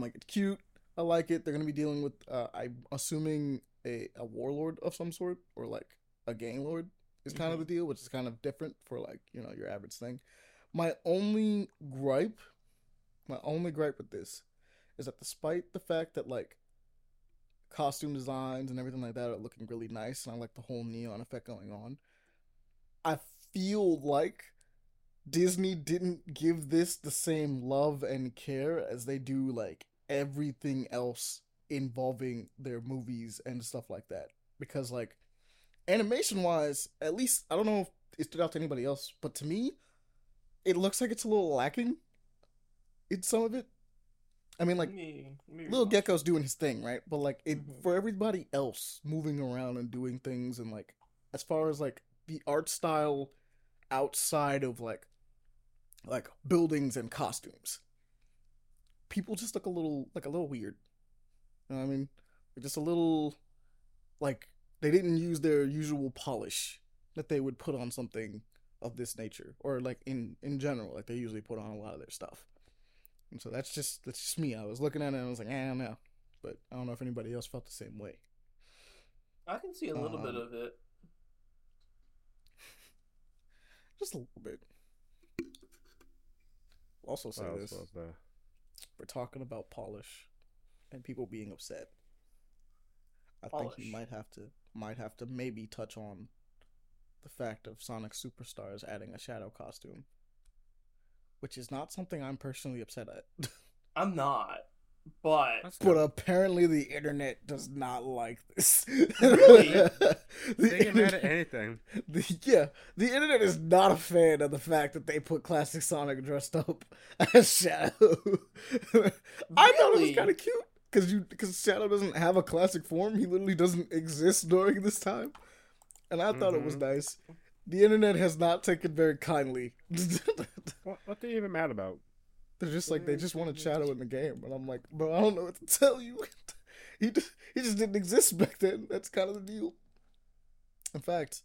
like, it's cute. I like it. They're gonna be dealing with, uh, I'm assuming a, a warlord of some sort, or like a gang lord is kind of the mm-hmm. deal, which is kind of different for like you know your average thing. My only gripe, my only gripe with this, is that despite the fact that like costume designs and everything like that are looking really nice, and I like the whole neon effect going on, I feel like Disney didn't give this the same love and care as they do like everything else involving their movies and stuff like that. Because like animation wise, at least I don't know if it stood out to anybody else, but to me, it looks like it's a little lacking in some of it. I mean, like me- me little gecko's doing his thing, right? But like it Mhm. for everybody else moving around and doing things and like as far as like the art style outside of like like buildings and costumes. People just look a little like a little weird. You know what I mean? They're just a little like they didn't use their usual polish that they would put on something of this nature or like in in general like they usually put on a lot of their stuff. And so that's just that's just me. I was looking at it and I was like, eh, I don't know. But I don't know if anybody else felt the same way. I can see a little bit Um, of it. Just a little bit. Also say this. We're talking about polish and people being upset. I think Polish. you might have to might have to maybe touch on the fact of Sonic Superstars adding a shadow costume. Which is not something I'm personally upset at. I'm not, but That's But apparently the internet does not like this. Really? the they get mad at internet- anything. the, yeah, the internet is not a fan of the fact that they put classic Sonic dressed up as Shadow. I thought it was kind of cute because you because Shadow doesn't have a classic form. He literally doesn't exist during this time, and I thought it was Mhm. nice. The internet has not taken very kindly. What, what they even mad about? They're just like they just want wanted Shadow in the game, and I'm like, bro, I don't know what to tell you. he just, he just didn't exist back then. That's kind of the deal. In fact,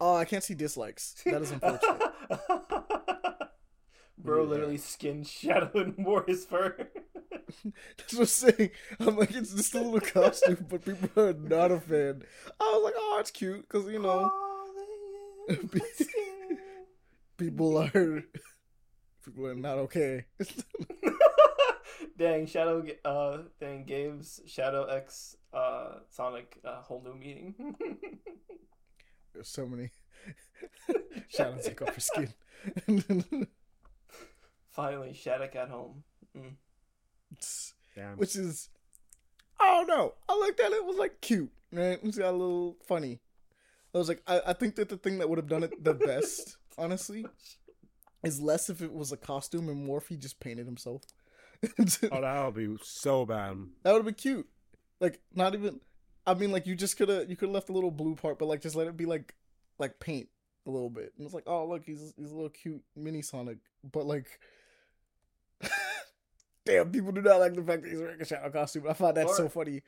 oh, I can't see dislikes. That is unfortunate. Bro literally skinned Shadow and wore his fur. That's what I'm saying. I'm like, it's just a little costume, but people are not a fan. I was like, oh, it's cute because you know people are people are not okay. dang, Shadow. Uh, dang, Gabe's Shadow X uh Sonic uh, whole new meaning. There's so many shadows take off your skin. Finally, Shattuck at home. Mm. Damn. which is I don't know. I like that it was like cute, right? It was got a little funny. I was like, I, I think that the thing that would have done it the best, honestly, is less if it was a costume and more if he just painted himself. oh, that would be so bad. That would have been cute. Like not even. I mean, like you just could have you could have left the little blue part, but like just let it be like like paint a little bit. And it's like, oh look, he's he's a little cute mini Sonic, but like. Damn, people do not like the fact that he's wearing a Shadow costume. I find that so funny.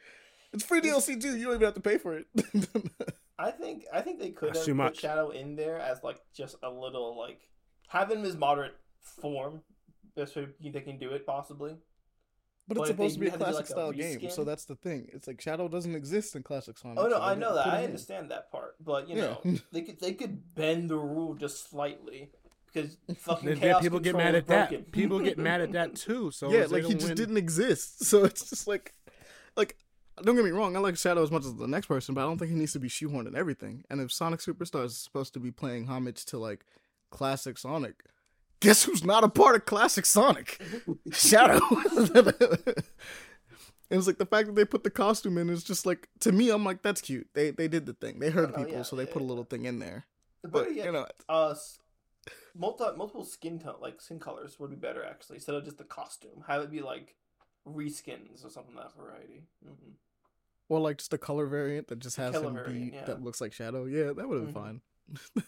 It's free DLC too. You don't even have to pay for it. I think I think they could That's have put. Shadow in there as like just a little like have him as moderate form. Best way they can do it possibly. but But it's supposed to be a had to do, classic like, a style game, so that's the thing. It's like Shadow doesn't exist in classic Sonic. Oh no, so I know that. him I in. understand that part, but you Yeah. know they could they could bend the rule just slightly because fucking Then chaos people get mad is at that. People get mad at that too. So yeah, like he don't just win. didn't exist. So it's just like, like, don't get me wrong, I like Shadow as much as the next person, but I don't think he needs to be shoehorned in everything. And if Sonic Superstars is supposed to be playing homage to like classic Sonic, guess who's not a part of classic Sonic? Shadow. It was like the fact that they put the costume in is just like to me. I'm like, that's cute. They they did the thing. They heard Oh, people, yeah, so they yeah, put a yeah. little thing in there. But, But yeah, you know, uh, s- multi multiple skin tone like skin colors would be better actually instead of just the costume. Have it be like reskins or something of that variety. hmm or like just a color variant that just has him variant, be yeah. that looks like Shadow. Yeah, that would have been Mhm. fine.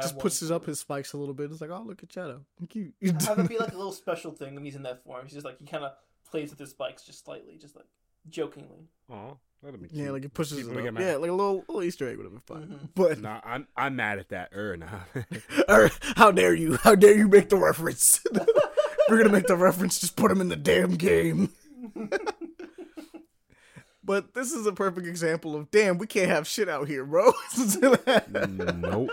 Just pushes up his spikes a little bit. It's like, oh, look at Shadow. Cute. have it be like a little special thing when he's in that form. He's just like he kind of plays with his spikes just slightly, just like jokingly. Oh, that'd be cute. yeah, like it pushes People it up. Yeah, like a little little Easter egg would have been fine. Mhm. But Nah, I'm I'm mad at that. Er, nah. or, how dare you? How dare you make the reference? We're gonna make the reference. Just put him in the damn game. But this is a perfect example of damn. We can't have shit out here, bro. nope.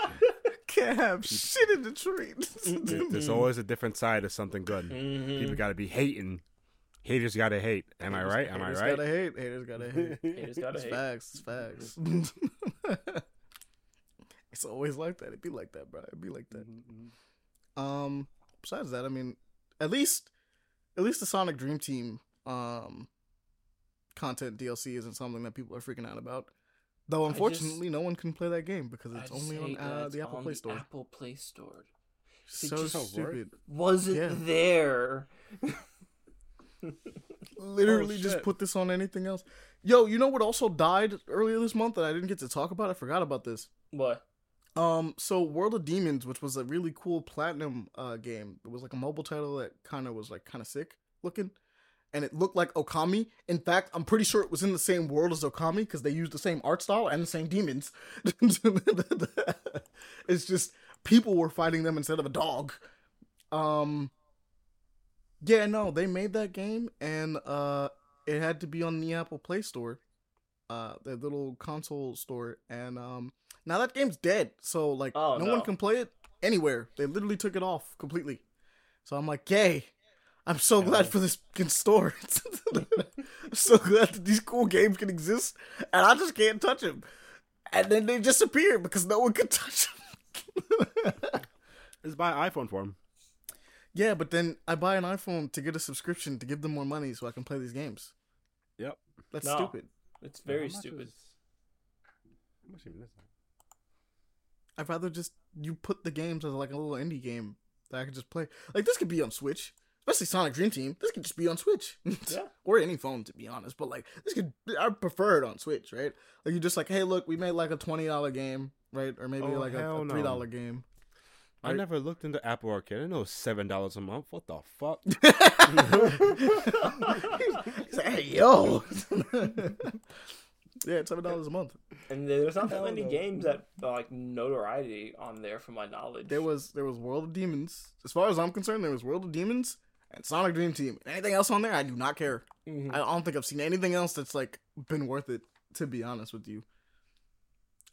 can't have shit in Detroit. There- There's always a different side of something good. Mhm. People got to be hating. Haters got to hate. Am I right? Am I Haters right? Gotta hate. Haters gotta hate. Haters gotta It's hate. facts. It's facts. it's always like that. It'd be like that, bro. It'd be like that. Um. Besides that, I mean, at least, at least the Sonic Dream Team um content DLC isn't something that people are freaking out about. Though I just- unfortunately, no one can play that game because it's only on uh, it's the Apple on Play the Store. Apple Play Store so just- stupid. wasn't Yeah. there. Literally Oh, just put this on anything else. Yo, you know what also died earlier this month that I didn't get to talk about? I forgot about this. What? Um, so World of Demons, which was a really cool platinum uh game, it was like a mobile title that kind of was like kind of sick looking, and it looked like Okami. In fact, I'm pretty sure it was in the same world as Okami because they used the same art style and the same demons. it's just people were fighting them instead of a dog. Um, yeah, no, they made that game and uh, it had to be on the Apple Play Store, uh, the little console store, and um. Now that game's dead, so like Oh, no, no. one can play it anywhere. They literally took it off completely. So I'm like, yay! I'm so glad for this fucking store. I'm so glad that these cool games can exist, and I just can't touch them. And then they disappear because no one can touch them. Let's buy iPhone for him. Yeah, but then I buy an iPhone to get a subscription to give them more money so I can play these games. Yep. That's No. stupid. It's very How much stupid. is- How much even is that? I'd rather just you put the games as like a little indie game that I could just play. Like this could be on Switch, especially Sonic Dream Team. This could just be on Switch, Yeah. or any phone to be honest. But like this could, I prefer it on Switch, right? Like you just like, hey, look, we made like a twenty dollar game, right? Or maybe Oh, like a, hell a no. three dollar game. I never looked into Apple Arcade. I know it's seven dollars a month. What the fuck? He's like, hey yo, yeah, it's seven dollars a month. And there's not that Hell many no. games that like notoriety on there, from my knowledge. There was there was World of Demons. As far as I'm concerned, there was World of Demons and Sonic Dream Team. Anything else on there, I do not care. Mhm. I don't think I've seen anything else that's like been worth it. To be honest with you,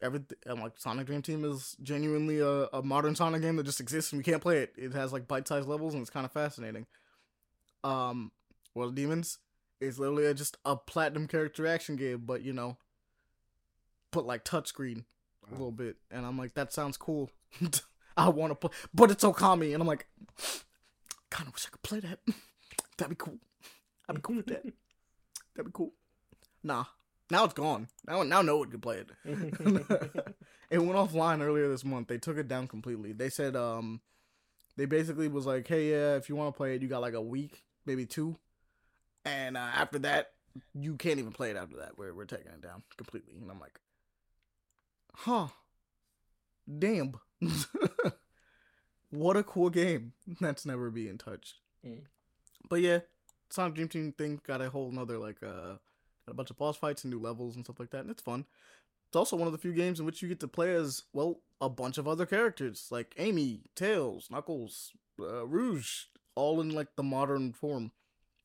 everything I'm like Sonic Dream Team is genuinely a, a modern Sonic game that just exists and we can't play it. It has like bite sized levels and it's kind of fascinating. Um, World of Demons is literally a, just a platinum character action game, but you know, put like touchscreen a little bit, and I'm like, that sounds cool. I want to play, but it's Okami, and I'm like, kind of wish I could play that. That'd be cool. I'd be cool with that. That'd be cool. Nah, now it's gone. Now, now no one can play it. it went offline earlier this month. They took it down completely. They said, um, they basically was like, hey, yeah, if you want to play it, you got like a week, maybe two, and uh, after that, you can't even play it after that. We're we're taking it down completely. And I'm like, huh, damn, what a cool game that's never being touched. Mm. But yeah, Sonic Dream Team thing got a whole nother like uh a bunch of boss fights and new levels and stuff like that, and it's fun. It's also one of the few games in which you get to play as well a bunch of other characters like Amy, Tails, Knuckles, uh, Rouge, all in like the modern form,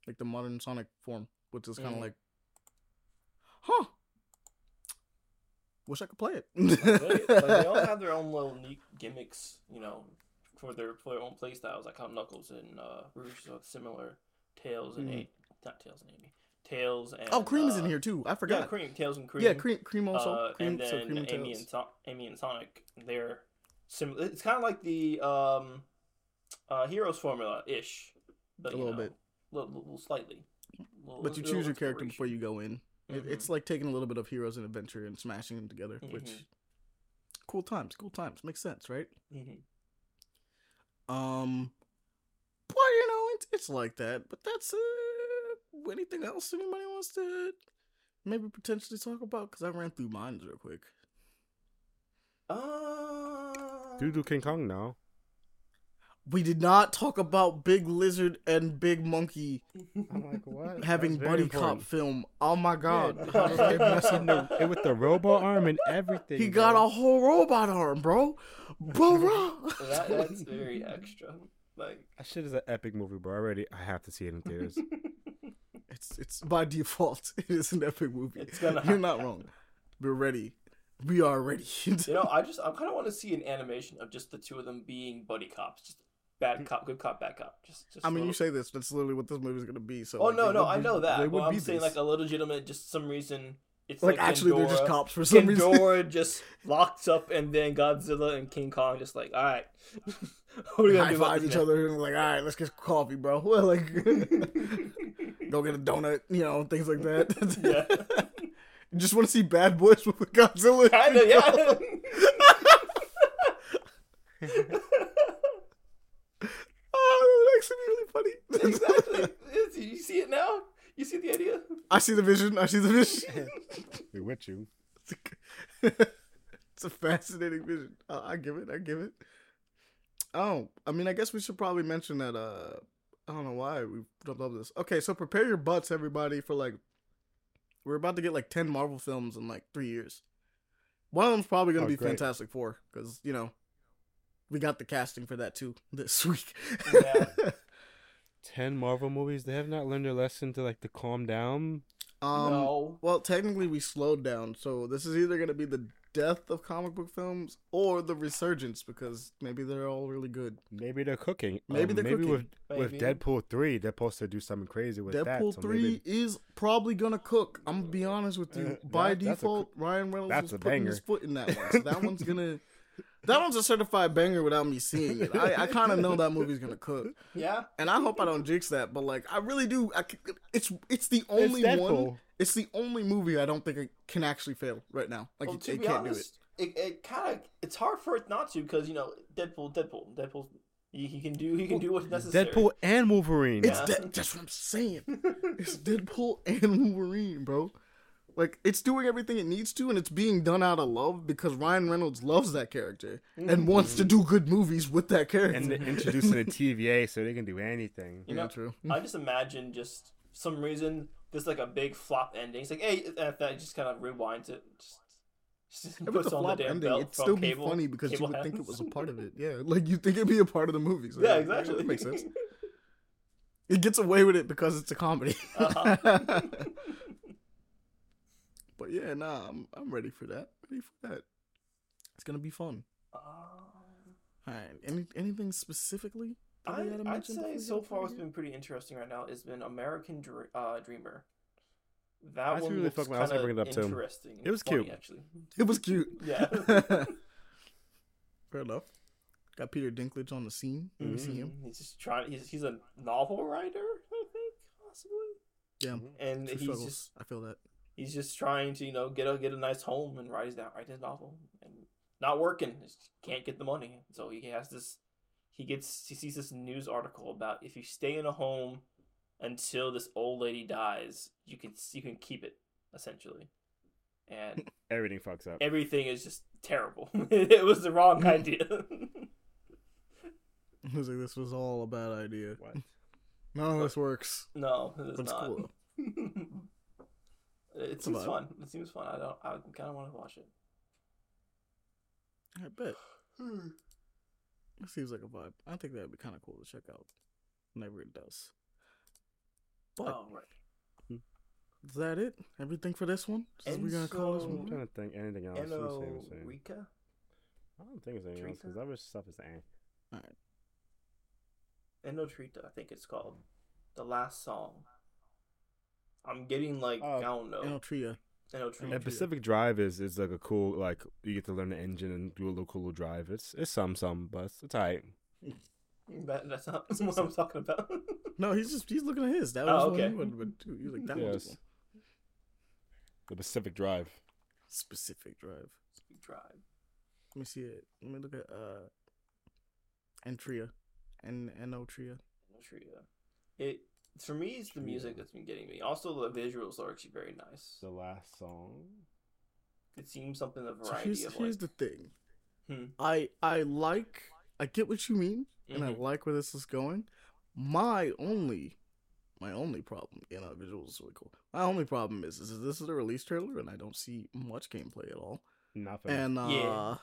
like the modern Sonic form, which is kind of Mhm. like, huh? Wish I could play it. they, like, they all have their own little neat gimmicks, you know, for their for their own play styles. Like how Knuckles and uh, Rouge are similar. Tails and Mhm. A- not Tails and Amy. Tails and oh, Cream is in uh, here too. I forgot. Yeah. Cream. Tails and Cream. Yeah, Cream. Cream also. Uh, cream, and then so Cream and Amy Tails. and so- Amy and Sonic, they're similar. It's kind of like the um, uh, Heroes formula ish, but A little know, bit. little, little slightly. Little- But you choose your character before you go in. It, Mhm. It's like taking a little bit of Heroes and Adventure and smashing them together, which Mhm. cool times, cool times, makes sense, right? Mhm. Um, but you know, it's it's like that. But that's uh, anything else anybody wants to maybe potentially talk about? Because I ran through mine real quick. Uh, Do do King Kong now. We did not talk about Big Lizard and Big Monkey I'm like, what? having buddy important. cop film. Oh my god, Yeah, How did they mess up the- with the robot arm and everything. he got a whole robot arm, bro. Bro, that, that's very extra. Like, That shit is an epic movie, bro. Already, I have to see it in theaters. It's it's by default. It is an epic movie. It's gonna You're not wrong. We're ready. We are ready. you know, I just I kind of want to see an animation of just the two of them being buddy cops, just bad mm. cop, good cop, bad cop. Just, just I mean, a you say this. That's literally what this movie is gonna be. So. Oh like, no, no, would I know that. would I'm be saying this. like a legitimate, just some reason. It's like like, actually, they're just cops for some reason. Ghidorah just locked up, and then Godzilla and King Kong just like, all right, we gonna High do five each other and like, all right, let's get coffee, bro. Well, like, go get a donut, you know, things like that. Yeah. Just want to see Bad Boys with Godzilla. Kinda, yeah. oh, that makes it really funny. exactly. Is- You see it now? You see the idea? I see the vision. I see the vision. We're with you. it's a fascinating vision. I, I give it. I give it. Oh, I mean, I guess we should probably mention that. Uh, I don't know why we jumped over this. Okay, so prepare your butts, everybody, for like we're about to get like ten Marvel films in like three years. One of them's probably gonna Oh, be great. Fantastic Four because you know we got the casting for that too this week. Yeah. Ten Marvel movies. They have not learned their lesson to like to calm down. Um, no. Well, technically, we slowed down, so this is either gonna be the death of comic book films or the resurgence because maybe they're all really good. Maybe they're cooking. Maybe Um, they're maybe cooking. with with Deadpool three, they're supposed to do something crazy with that. Deadpool so three maybe- is probably gonna cook. I'm gonna be honest with you. Uh, By that- that's a default, Ryan Reynolds that's was a putting his foot in that one, so that one's gonna. That one's a certified banger without me seeing it. I, I kind of know that movie's gonna cook, Yeah. and I hope I don't jinx that. But like, I really do. I, c- it's it's the only It's one. It's the only movie I don't think it can actually fail right now. Like Well, it, to it be can't honest, it, it kind of it's hard for it not to because you know Deadpool, Deadpool, Deadpool. He, he can do he can do what's necessary. Deadpool and Wolverine. It's Yeah. De- that's what I'm saying. It's Deadpool and Wolverine, bro. Like it's doing everything it needs to, and it's being done out of love because Ryan Reynolds loves that character and wants to do good movies with that character. and they're introducing a TVA so they can do anything. You yeah, know, true. I just imagine just some reason there's like a big flop ending. It's like hey, and that just kind of rewinds it. Just, just If it's puts a on the flop damn ending, belt it'd still cable, be funny because you cable would think it was a part of it. Yeah, like you think it'd be a part of the movie. So Yeah, that- exactly. That makes sense. It gets away with it because it's a comedy. Uh-huh. But yeah, nah, I'm I'm ready for that. Ready for that. It's gonna be fun. Um, All right. Any anything specifically? that I, gotta I'd say so far out what's been pretty interesting right now has been American Dr- uh, Dreamer. That That's one really looks fucking- I was kind gonna of bring it up, too. interesting. It was Funny, cute. actually. It was cute. Yeah. Fair enough. Got Peter Dinklage on the scene. You see him. He's just trying. He's he's a novel writer, I think, possibly. Yeah. And True he's struggles. just I feel that. He's just trying to you know get a get a nice home and write his write his novel and not working. Just can't get the money, so he has this. He gets he sees this news article about if you stay in a home until this old lady dies, you can you can keep it essentially, and Everything fucks up. everything is just terrible. it was the wrong idea. I was like, this was all a bad idea. What? None of this works. No, it is But it's not. cool. It seems fun. It seems fun. I don't. I kind of want to watch it. I bet. It seems like a vibe. I think that'd be kind of cool to check out whenever it does. But oh right. is that it? Everything for this one? Is we gonna call this Enzo- I'm one? trying to think anything else. Let me see, let me see. Enorica. I don't think it's anything else because Trita? other stuff is eh. Enotrita, I think it's called. The last song. I'm getting like Oh, I don't know. Enotria. Enotrita. And Pacific Drive is is like a cool like you get to learn the engine and do a little cool drive. It's it's some some, but it's, it's alright. That, that's not that's what I'm talking about. No, he's just he's looking at his. That Oh, was okay. one he wanted to do. He's like that was Yes. The Pacific Drive. specific drive. Speak Drive. Let me see it. Let me look at uh Entria. And Enotria. Enotrita. It for me, it's the music that's been getting me. Also, the visuals are actually very nice. The last song. It seems something a So variety here's, of here's like. the thing. Hmm. I I like I get what you mean and I Mhm. like where this is going. My only my only problem, you know, visuals is really cool. My only problem is, is this is a release trailer and I don't see much gameplay at all. Nothing. And uh Yeah.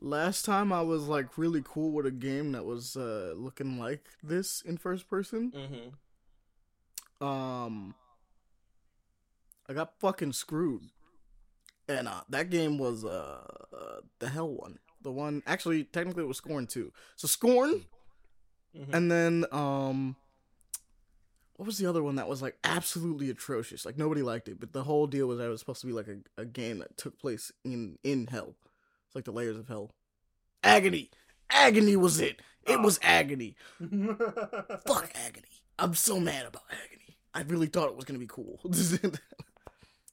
Last time I was like really cool with a game that was uh looking like this in first person. Mm-hmm. Um I got fucking screwed. And uh that game was uh, the hell one. The one actually technically it was Scorn too. So Scorn Mhm. and then um what was the other one that was like absolutely atrocious? Like nobody liked it, but the whole deal was that it was supposed to be like a, a game that took place in in hell. Like the layers of hell. Agony. Agony was it. It was agony. Fuck agony. I'm so mad about agony. I really thought it was gonna be cool. it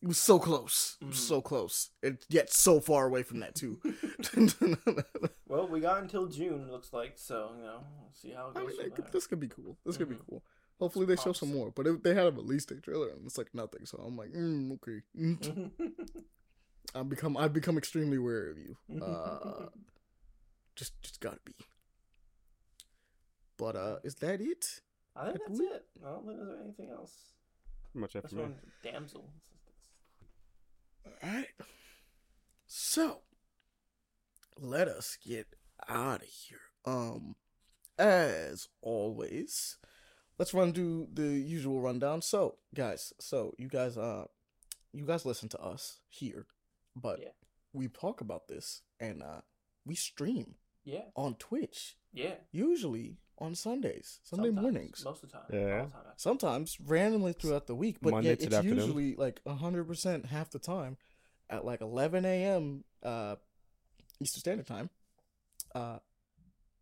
was so close. It was so close. And yet so far away from that too. well, we got until June. Looks like so. You know, we'll see how it I goes. mean, from it could- there. this could be cool. This could be Mhm. cool. Hopefully they show some more. But it, they had a release date trailer and it's like nothing. So I'm like, mm, okay. I've become I've become extremely wary of you. Uh, just just gotta be. But uh, is that it? I think that's we- it. I don't think there's anything else. Much after That's me. one damsel. All right. So, let us get out of here. Um, as always, let's run through the usual rundown. So, guys, so you guys, uh, you guys listen to us here, but Yeah. we talk about this and uh, we stream Yeah, on Twitch yeah. usually on Sundays, Sunday Sometimes, mornings. Most of the time. Yeah. The time. sometimes randomly throughout the week, but Monday yet it's afternoon. usually like hundred percent half the time at like eleven a.m. uh Eastern Standard Time. Uh,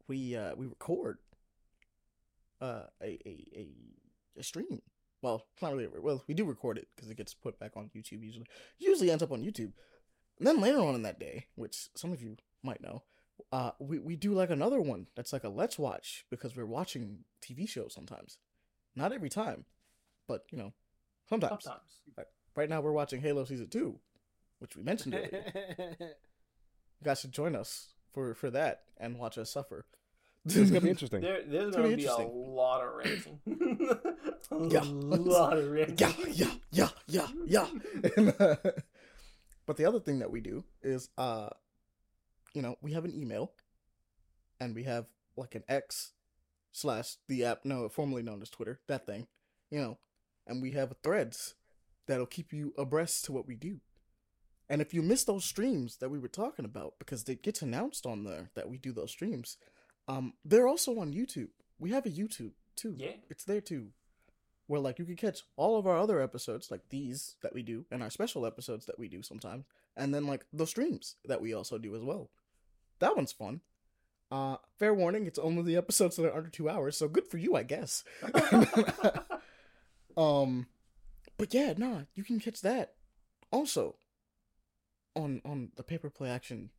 we uh we record uh a a a, a stream. Well, it's not really. Well, we do record it because it gets put back on YouTube usually. Usually ends up on YouTube. And then later on in that day, which some of you might know, uh, we, we do like another one that's like a let's watch because we're watching TV shows sometimes. Not every time, but you know, sometimes. Sometimes. Right now we're watching Halo season two, which we mentioned earlier. you guys should join us for for that and watch us suffer. It's gonna be interesting. There, there's gonna gonna be be a lot of ranting. a Yeah. lot of ranting. yeah, yeah, yeah, yeah, yeah. And, uh, but the other thing that we do is, uh, you know, we have an email, and we have like an X slash the app, no, formerly known as Twitter, that thing, you know, and we have threads that'll keep you abreast to what we do. And if you miss those streams that we were talking about, because it gets announced on there that we do those streams, um, they're also on YouTube. We have a YouTube too. Yeah. It's there too where like you can catch all of our other episodes like these that we do and our special episodes that we do sometimes and then like the streams that we also do as well. That one's fun. Uh fair warning it's only the episodes that are under two hours so good for you i guess. Um but yeah nah you can catch that also on on the paper play action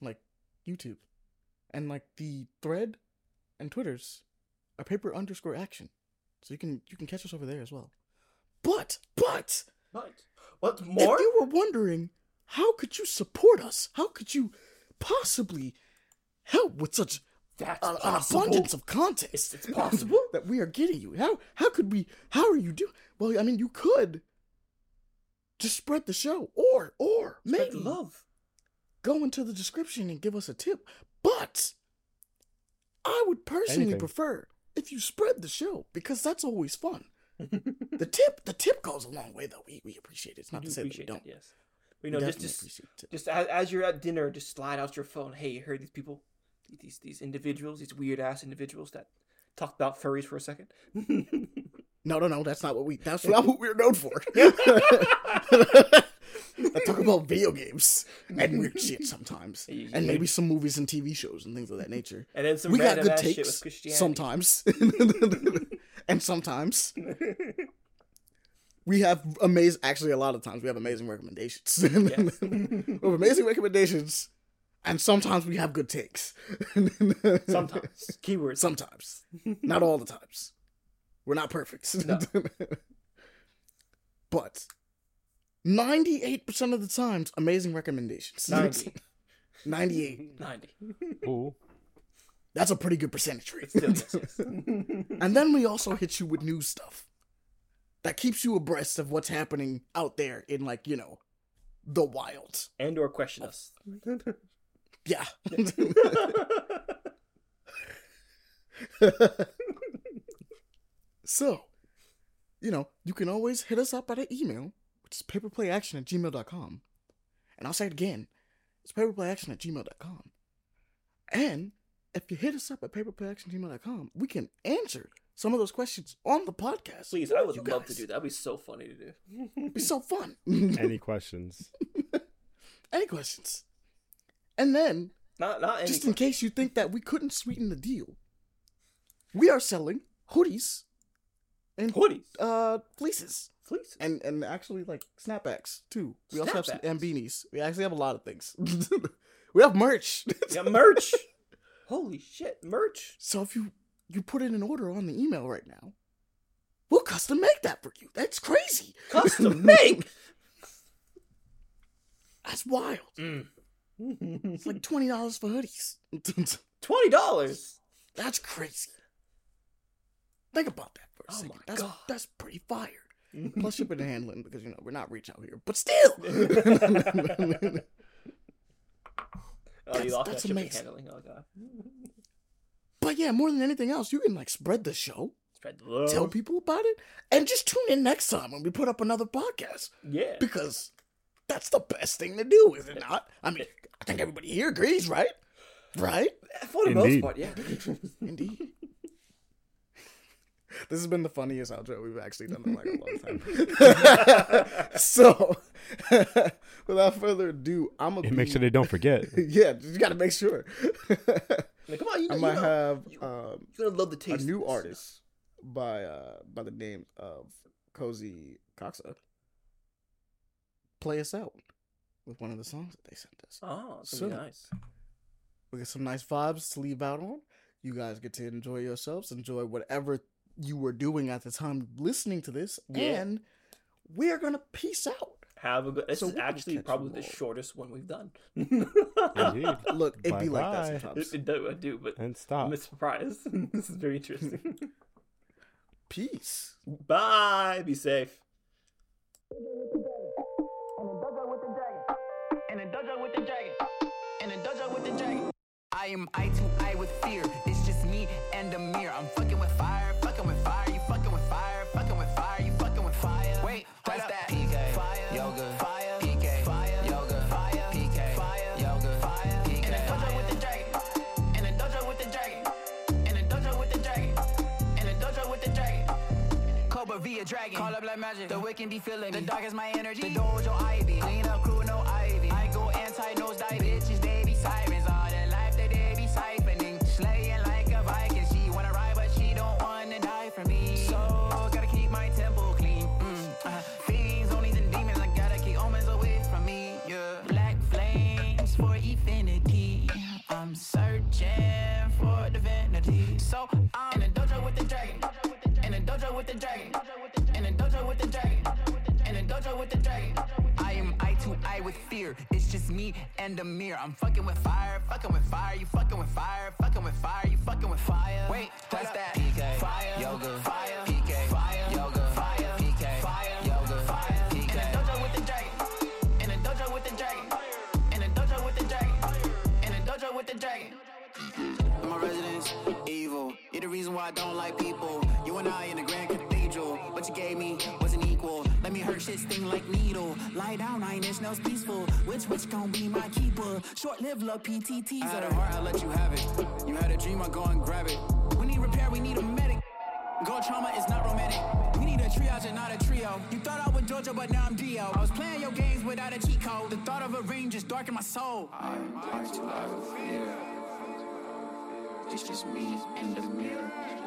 like youtube and like the thread and twitters are paper underscore action so you can you can catch us over there as well. But but But what more? if you were wondering how could you support us? How could you possibly help with such That's an, an abundance of content. It's, it's possible. that we are getting you. How how could we? How are you doing? Well, I mean, you could just spread the show, or or Spread maybe love. go into the description and give us a tip. But I would personally Anything. prefer if you spread the show because that's always fun. the tip, the tip goes a long way though. We we appreciate it. It's not to say that we don't. that, yes. We know just just appreciate the tip. just as, as you're at dinner, just slide out your phone. Hey, you heard these people, these these individuals, these weird ass individuals that talked about furries for a second. No, no, no. That's not what we. That's not what we're known for. I talk about video games and weird shit sometimes, and maybe some movies and TV shows and things of that nature. and then some we got good takes sometimes, and sometimes we have amazing. Actually, a lot of times we have amazing recommendations. Yes. we have amazing recommendations, and sometimes we have good takes. Sometimes keywords. sometimes, not all the times. We're not perfect. No. but ninety-eight percent of the times, amazing recommendations. 90. Ninety-eight. Ninety. Ooh. That's a pretty good percentage rate. Still, yes, yes. And then we also hit you with new stuff that keeps you abreast of what's happening out there in, like, you know, the wild. and or question us. Yeah. so, you know, you can always hit us up at an email, which is paperplayaction at gmail.com. And I'll say it again it's paperplayaction at gmail.com. And if you hit us up at paperplayaction at gmail.com, we can answer some of those questions on the podcast. Please, I would You love to do that. That'd be so funny to do. It'd be so fun. Any questions? Any questions? And then, Not not any. just in case you think that we couldn't sweeten the deal, we are selling hoodies and hoodies, uh fleeces fleeces. and and actually like snapbacks too. We also have and beanies. We actually have a lot of things. we have merch. Got merch. Holy shit, merch. so if you you put in an order on the email right now, we'll custom make that for you. That's crazy. Custom make. That's wild. Mm. It's like twenty dollars for hoodies. Twenty dollars. That's crazy. Think about that for a Oh second. that's, God. that's pretty fire. Plus shipping and handling because you know we're not rich out here, but still. Oh, you That's- lost that's that amazing. handling. Oh god. but yeah, more than anything else, you can like spread the show, Spread the love. tell people about it, and just tune in next time when we put up another podcast Yeah. because that's the best thing to do, is it not? I mean, I think everybody here agrees, right? Right? For the most part, yeah. Indeed. This has been the funniest outro we've actually done in like a long time. so, without further ado, I'm gonna make sure they don't forget. yeah, you got to make sure. Like, come on, you know, I you might know, have you- um, you're gonna love the taste. of new this. artist by uh by the name of Cozy Coxa play us out with one of the songs that they sent us. Oh, it's So- nice. We get some nice vibes to leave out on. You guys get to enjoy yourselves, enjoy whatever you were doing at the time listening to this, Yeah. and we're gonna peace out. Have a good. This So is actually probably you the shortest one we've done. Indeed. Look, it'd be like Bye-bye. that sometimes. It, it do, I do, but And stop. I'm surprised. this is very interesting. Peace. Bye. Be safe. In a dojo with the dragon. In a dojo with the dragon. And a dojo with the dragon. I am eye to eye with fear. It's just me and the mirror. I'm fucking like magic. The wicked be feeling me. The dark is my energy. The dojo ivy. Clean me and the mirror. I'm fucking with fire, fucking with fire. You fucking with fire, fucking with fire. You fucking with fire. Wait, that's that. PK, fire, yoga, fire, PK, fire, yoga, fire, PK, fire, yoga, fire, PK. In the dojo with the dragon. In the dojo with the dragon. In the dojo with the dragon. In the dojo with the dragon. My residence, evil. You're the reason why I don't like people. You and I in the Grand Cathedral. What you gave me. Let me hurt shit sting like needle. Lie down, I ain't this nose peaceful. Which which gon' be my keeper? Short lived love PTTs. I had a heart, I let you have it. You had a dream, I go and grab it. We need repair, we need a medic. Gold trauma is not romantic. We need a triage and not a trio. You thought I was Georgia, but now I'm Dio. I was playing your games without a cheat code. The thought of a ring just darkened my soul. I'm hard to have a fear. It's just me and the mirror.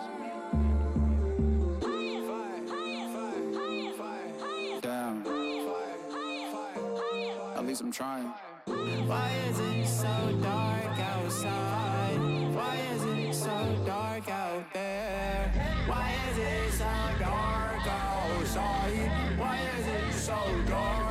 Least I'm trying. Why is it so dark outside? Why is it so dark out there? Why is it so dark outside? Why is it so dark